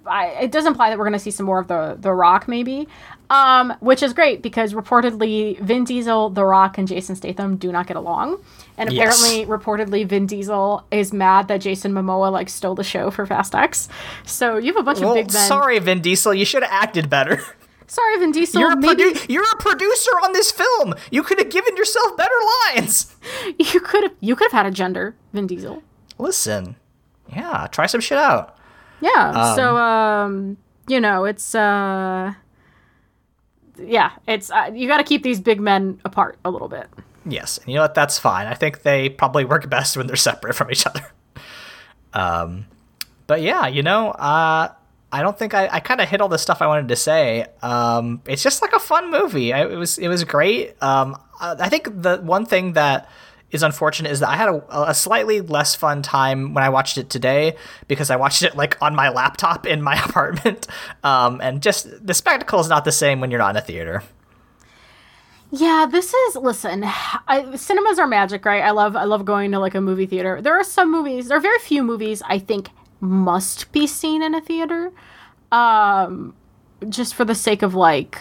I, it does imply that we're going to see some more of the, the Rock, maybe, um, which is great because reportedly Vin Diesel, The Rock, and Jason Statham do not get along. And apparently, yes. reportedly, Vin Diesel is mad that Jason Momoa like stole the show for Fast X. So you have a bunch well, of big men. Sorry, Vin Diesel, you should have acted better. Sorry, Vin Diesel. You're a, maybe... produ- you're a producer on this film. You could have given yourself better lines. You could have. You could have had a gender, Vin Diesel. Listen, yeah, try some shit out. Yeah. Um, so, um, you know, it's uh, yeah, it's uh, you got to keep these big men apart a little bit. Yes, and you know what? That's fine. I think they probably work best when they're separate from each other. Um, but yeah, you know, uh, I don't think I, I kind of hit all the stuff I wanted to say. Um, it's just like a fun movie. I, it was it was great. Um, I think the one thing that is unfortunate is that I had a, a, slightly less fun time when I watched it today because I watched it like on my laptop in my apartment, um, and just the spectacle is not the same when you're not in a theater. Yeah, this is listen. I, cinemas are magic, right? I love I love going to like a movie theater. There are some movies. There are very few movies I think must be seen in a theater um just for the sake of like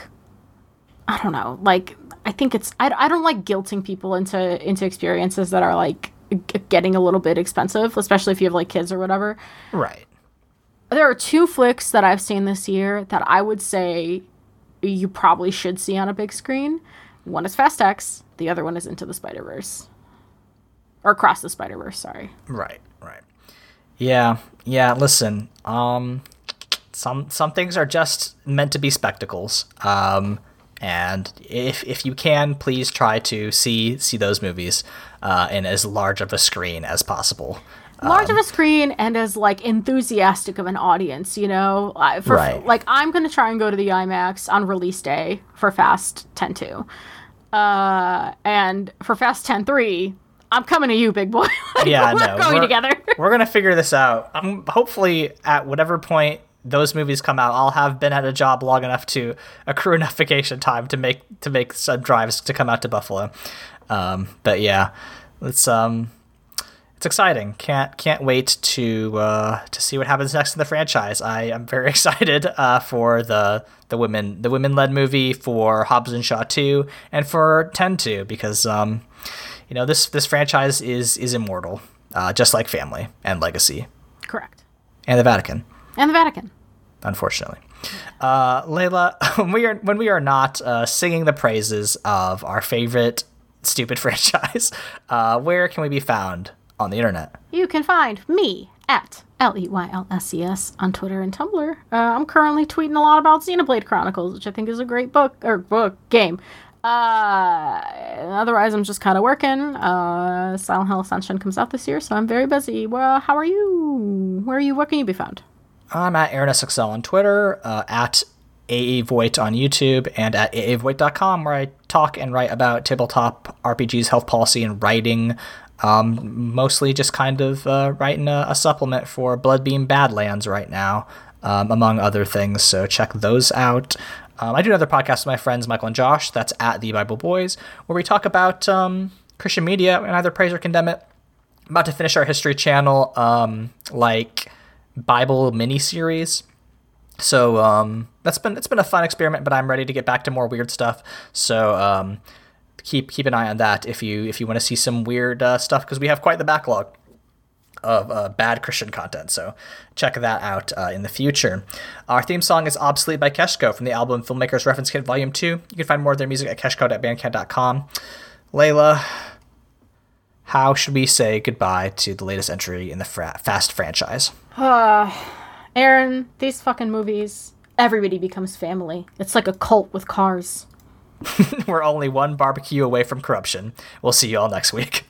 i don't know like i think it's i, I don't like guilting people into into experiences that are like g- getting a little bit expensive especially if you have like kids or whatever. Right. There are two flicks that i've seen this year that i would say you probably should see on a big screen. One is fast x the other one is into the spider verse or across the spider verse sorry. Right right yeah, yeah. Listen, um, some some things are just meant to be spectacles. Um, and if if you can, please try to see see those movies uh, in as large of a screen as possible. Large um, of a screen and as like enthusiastic of an audience, you know. For, right. Like I'm gonna try and go to the IMAX on release day for Fast 10 2. Uh, and for Fast 10 3, I'm coming to you, big boy. like, yeah, we're no, going we're, together. we're gonna figure this out. I'm hopefully at whatever point those movies come out, I'll have been at a job long enough to accrue enough vacation time to make to make some drives to come out to Buffalo. Um, but yeah, it's um, it's exciting. Can't can't wait to uh, to see what happens next in the franchise. I am very excited uh, for the the women the women led movie for Hobbs and Shaw two and for Ten two because um you know this this franchise is is immortal, uh, just like Family and Legacy. Correct. And the Vatican. And the Vatican. Unfortunately, uh, Leyla, when we are when we are not uh, singing the praises of our favorite stupid franchise, uh, where can we be found on the internet? You can find me at L E Y L S E S on Twitter and Tumblr. Uh, I'm currently tweeting a lot about Xenoblade Chronicles, which I think is a great book or book game. Uh, otherwise, I'm just kind of working. Uh, Silent Hill Ascension comes out this year, so I'm very busy. Well, how are you? Where are you? Where can you be found? I'm at AaronSXL on Twitter, uh, at AAVoigt on YouTube, and at AAVoigt.com, where I talk and write about tabletop RPGs, health policy, and writing. Um, mostly just kind of uh, writing a, a, supplement for Bloodbeam Badlands right now, um, among other things. So check those out. Um, I do another podcast with my friends Michael and Josh. That's at the Bible Boys, where we talk about um, Christian media and either praise or condemn it. I'm about to finish our history channel, um, like Bible mini series. So um, that's been it's been a fun experiment, but I'm ready to get back to more weird stuff. So um, keep keep an eye on that if you if you want to see some weird uh, stuff because we have quite the backlog of uh, bad Christian content. So check that out uh, in the future. Our theme song is Obsolete by Keshco from the album Filmmakers Reference Kit Volume 2. You can find more of their music at keshco.bandcamp.com. Leyla, how should we say goodbye to the latest entry in the fra- Fast franchise? Uh, Aaron, these fucking movies. everybody becomes family. It's like a cult with cars. We're only one barbecue away from corruption. We'll see you all next week.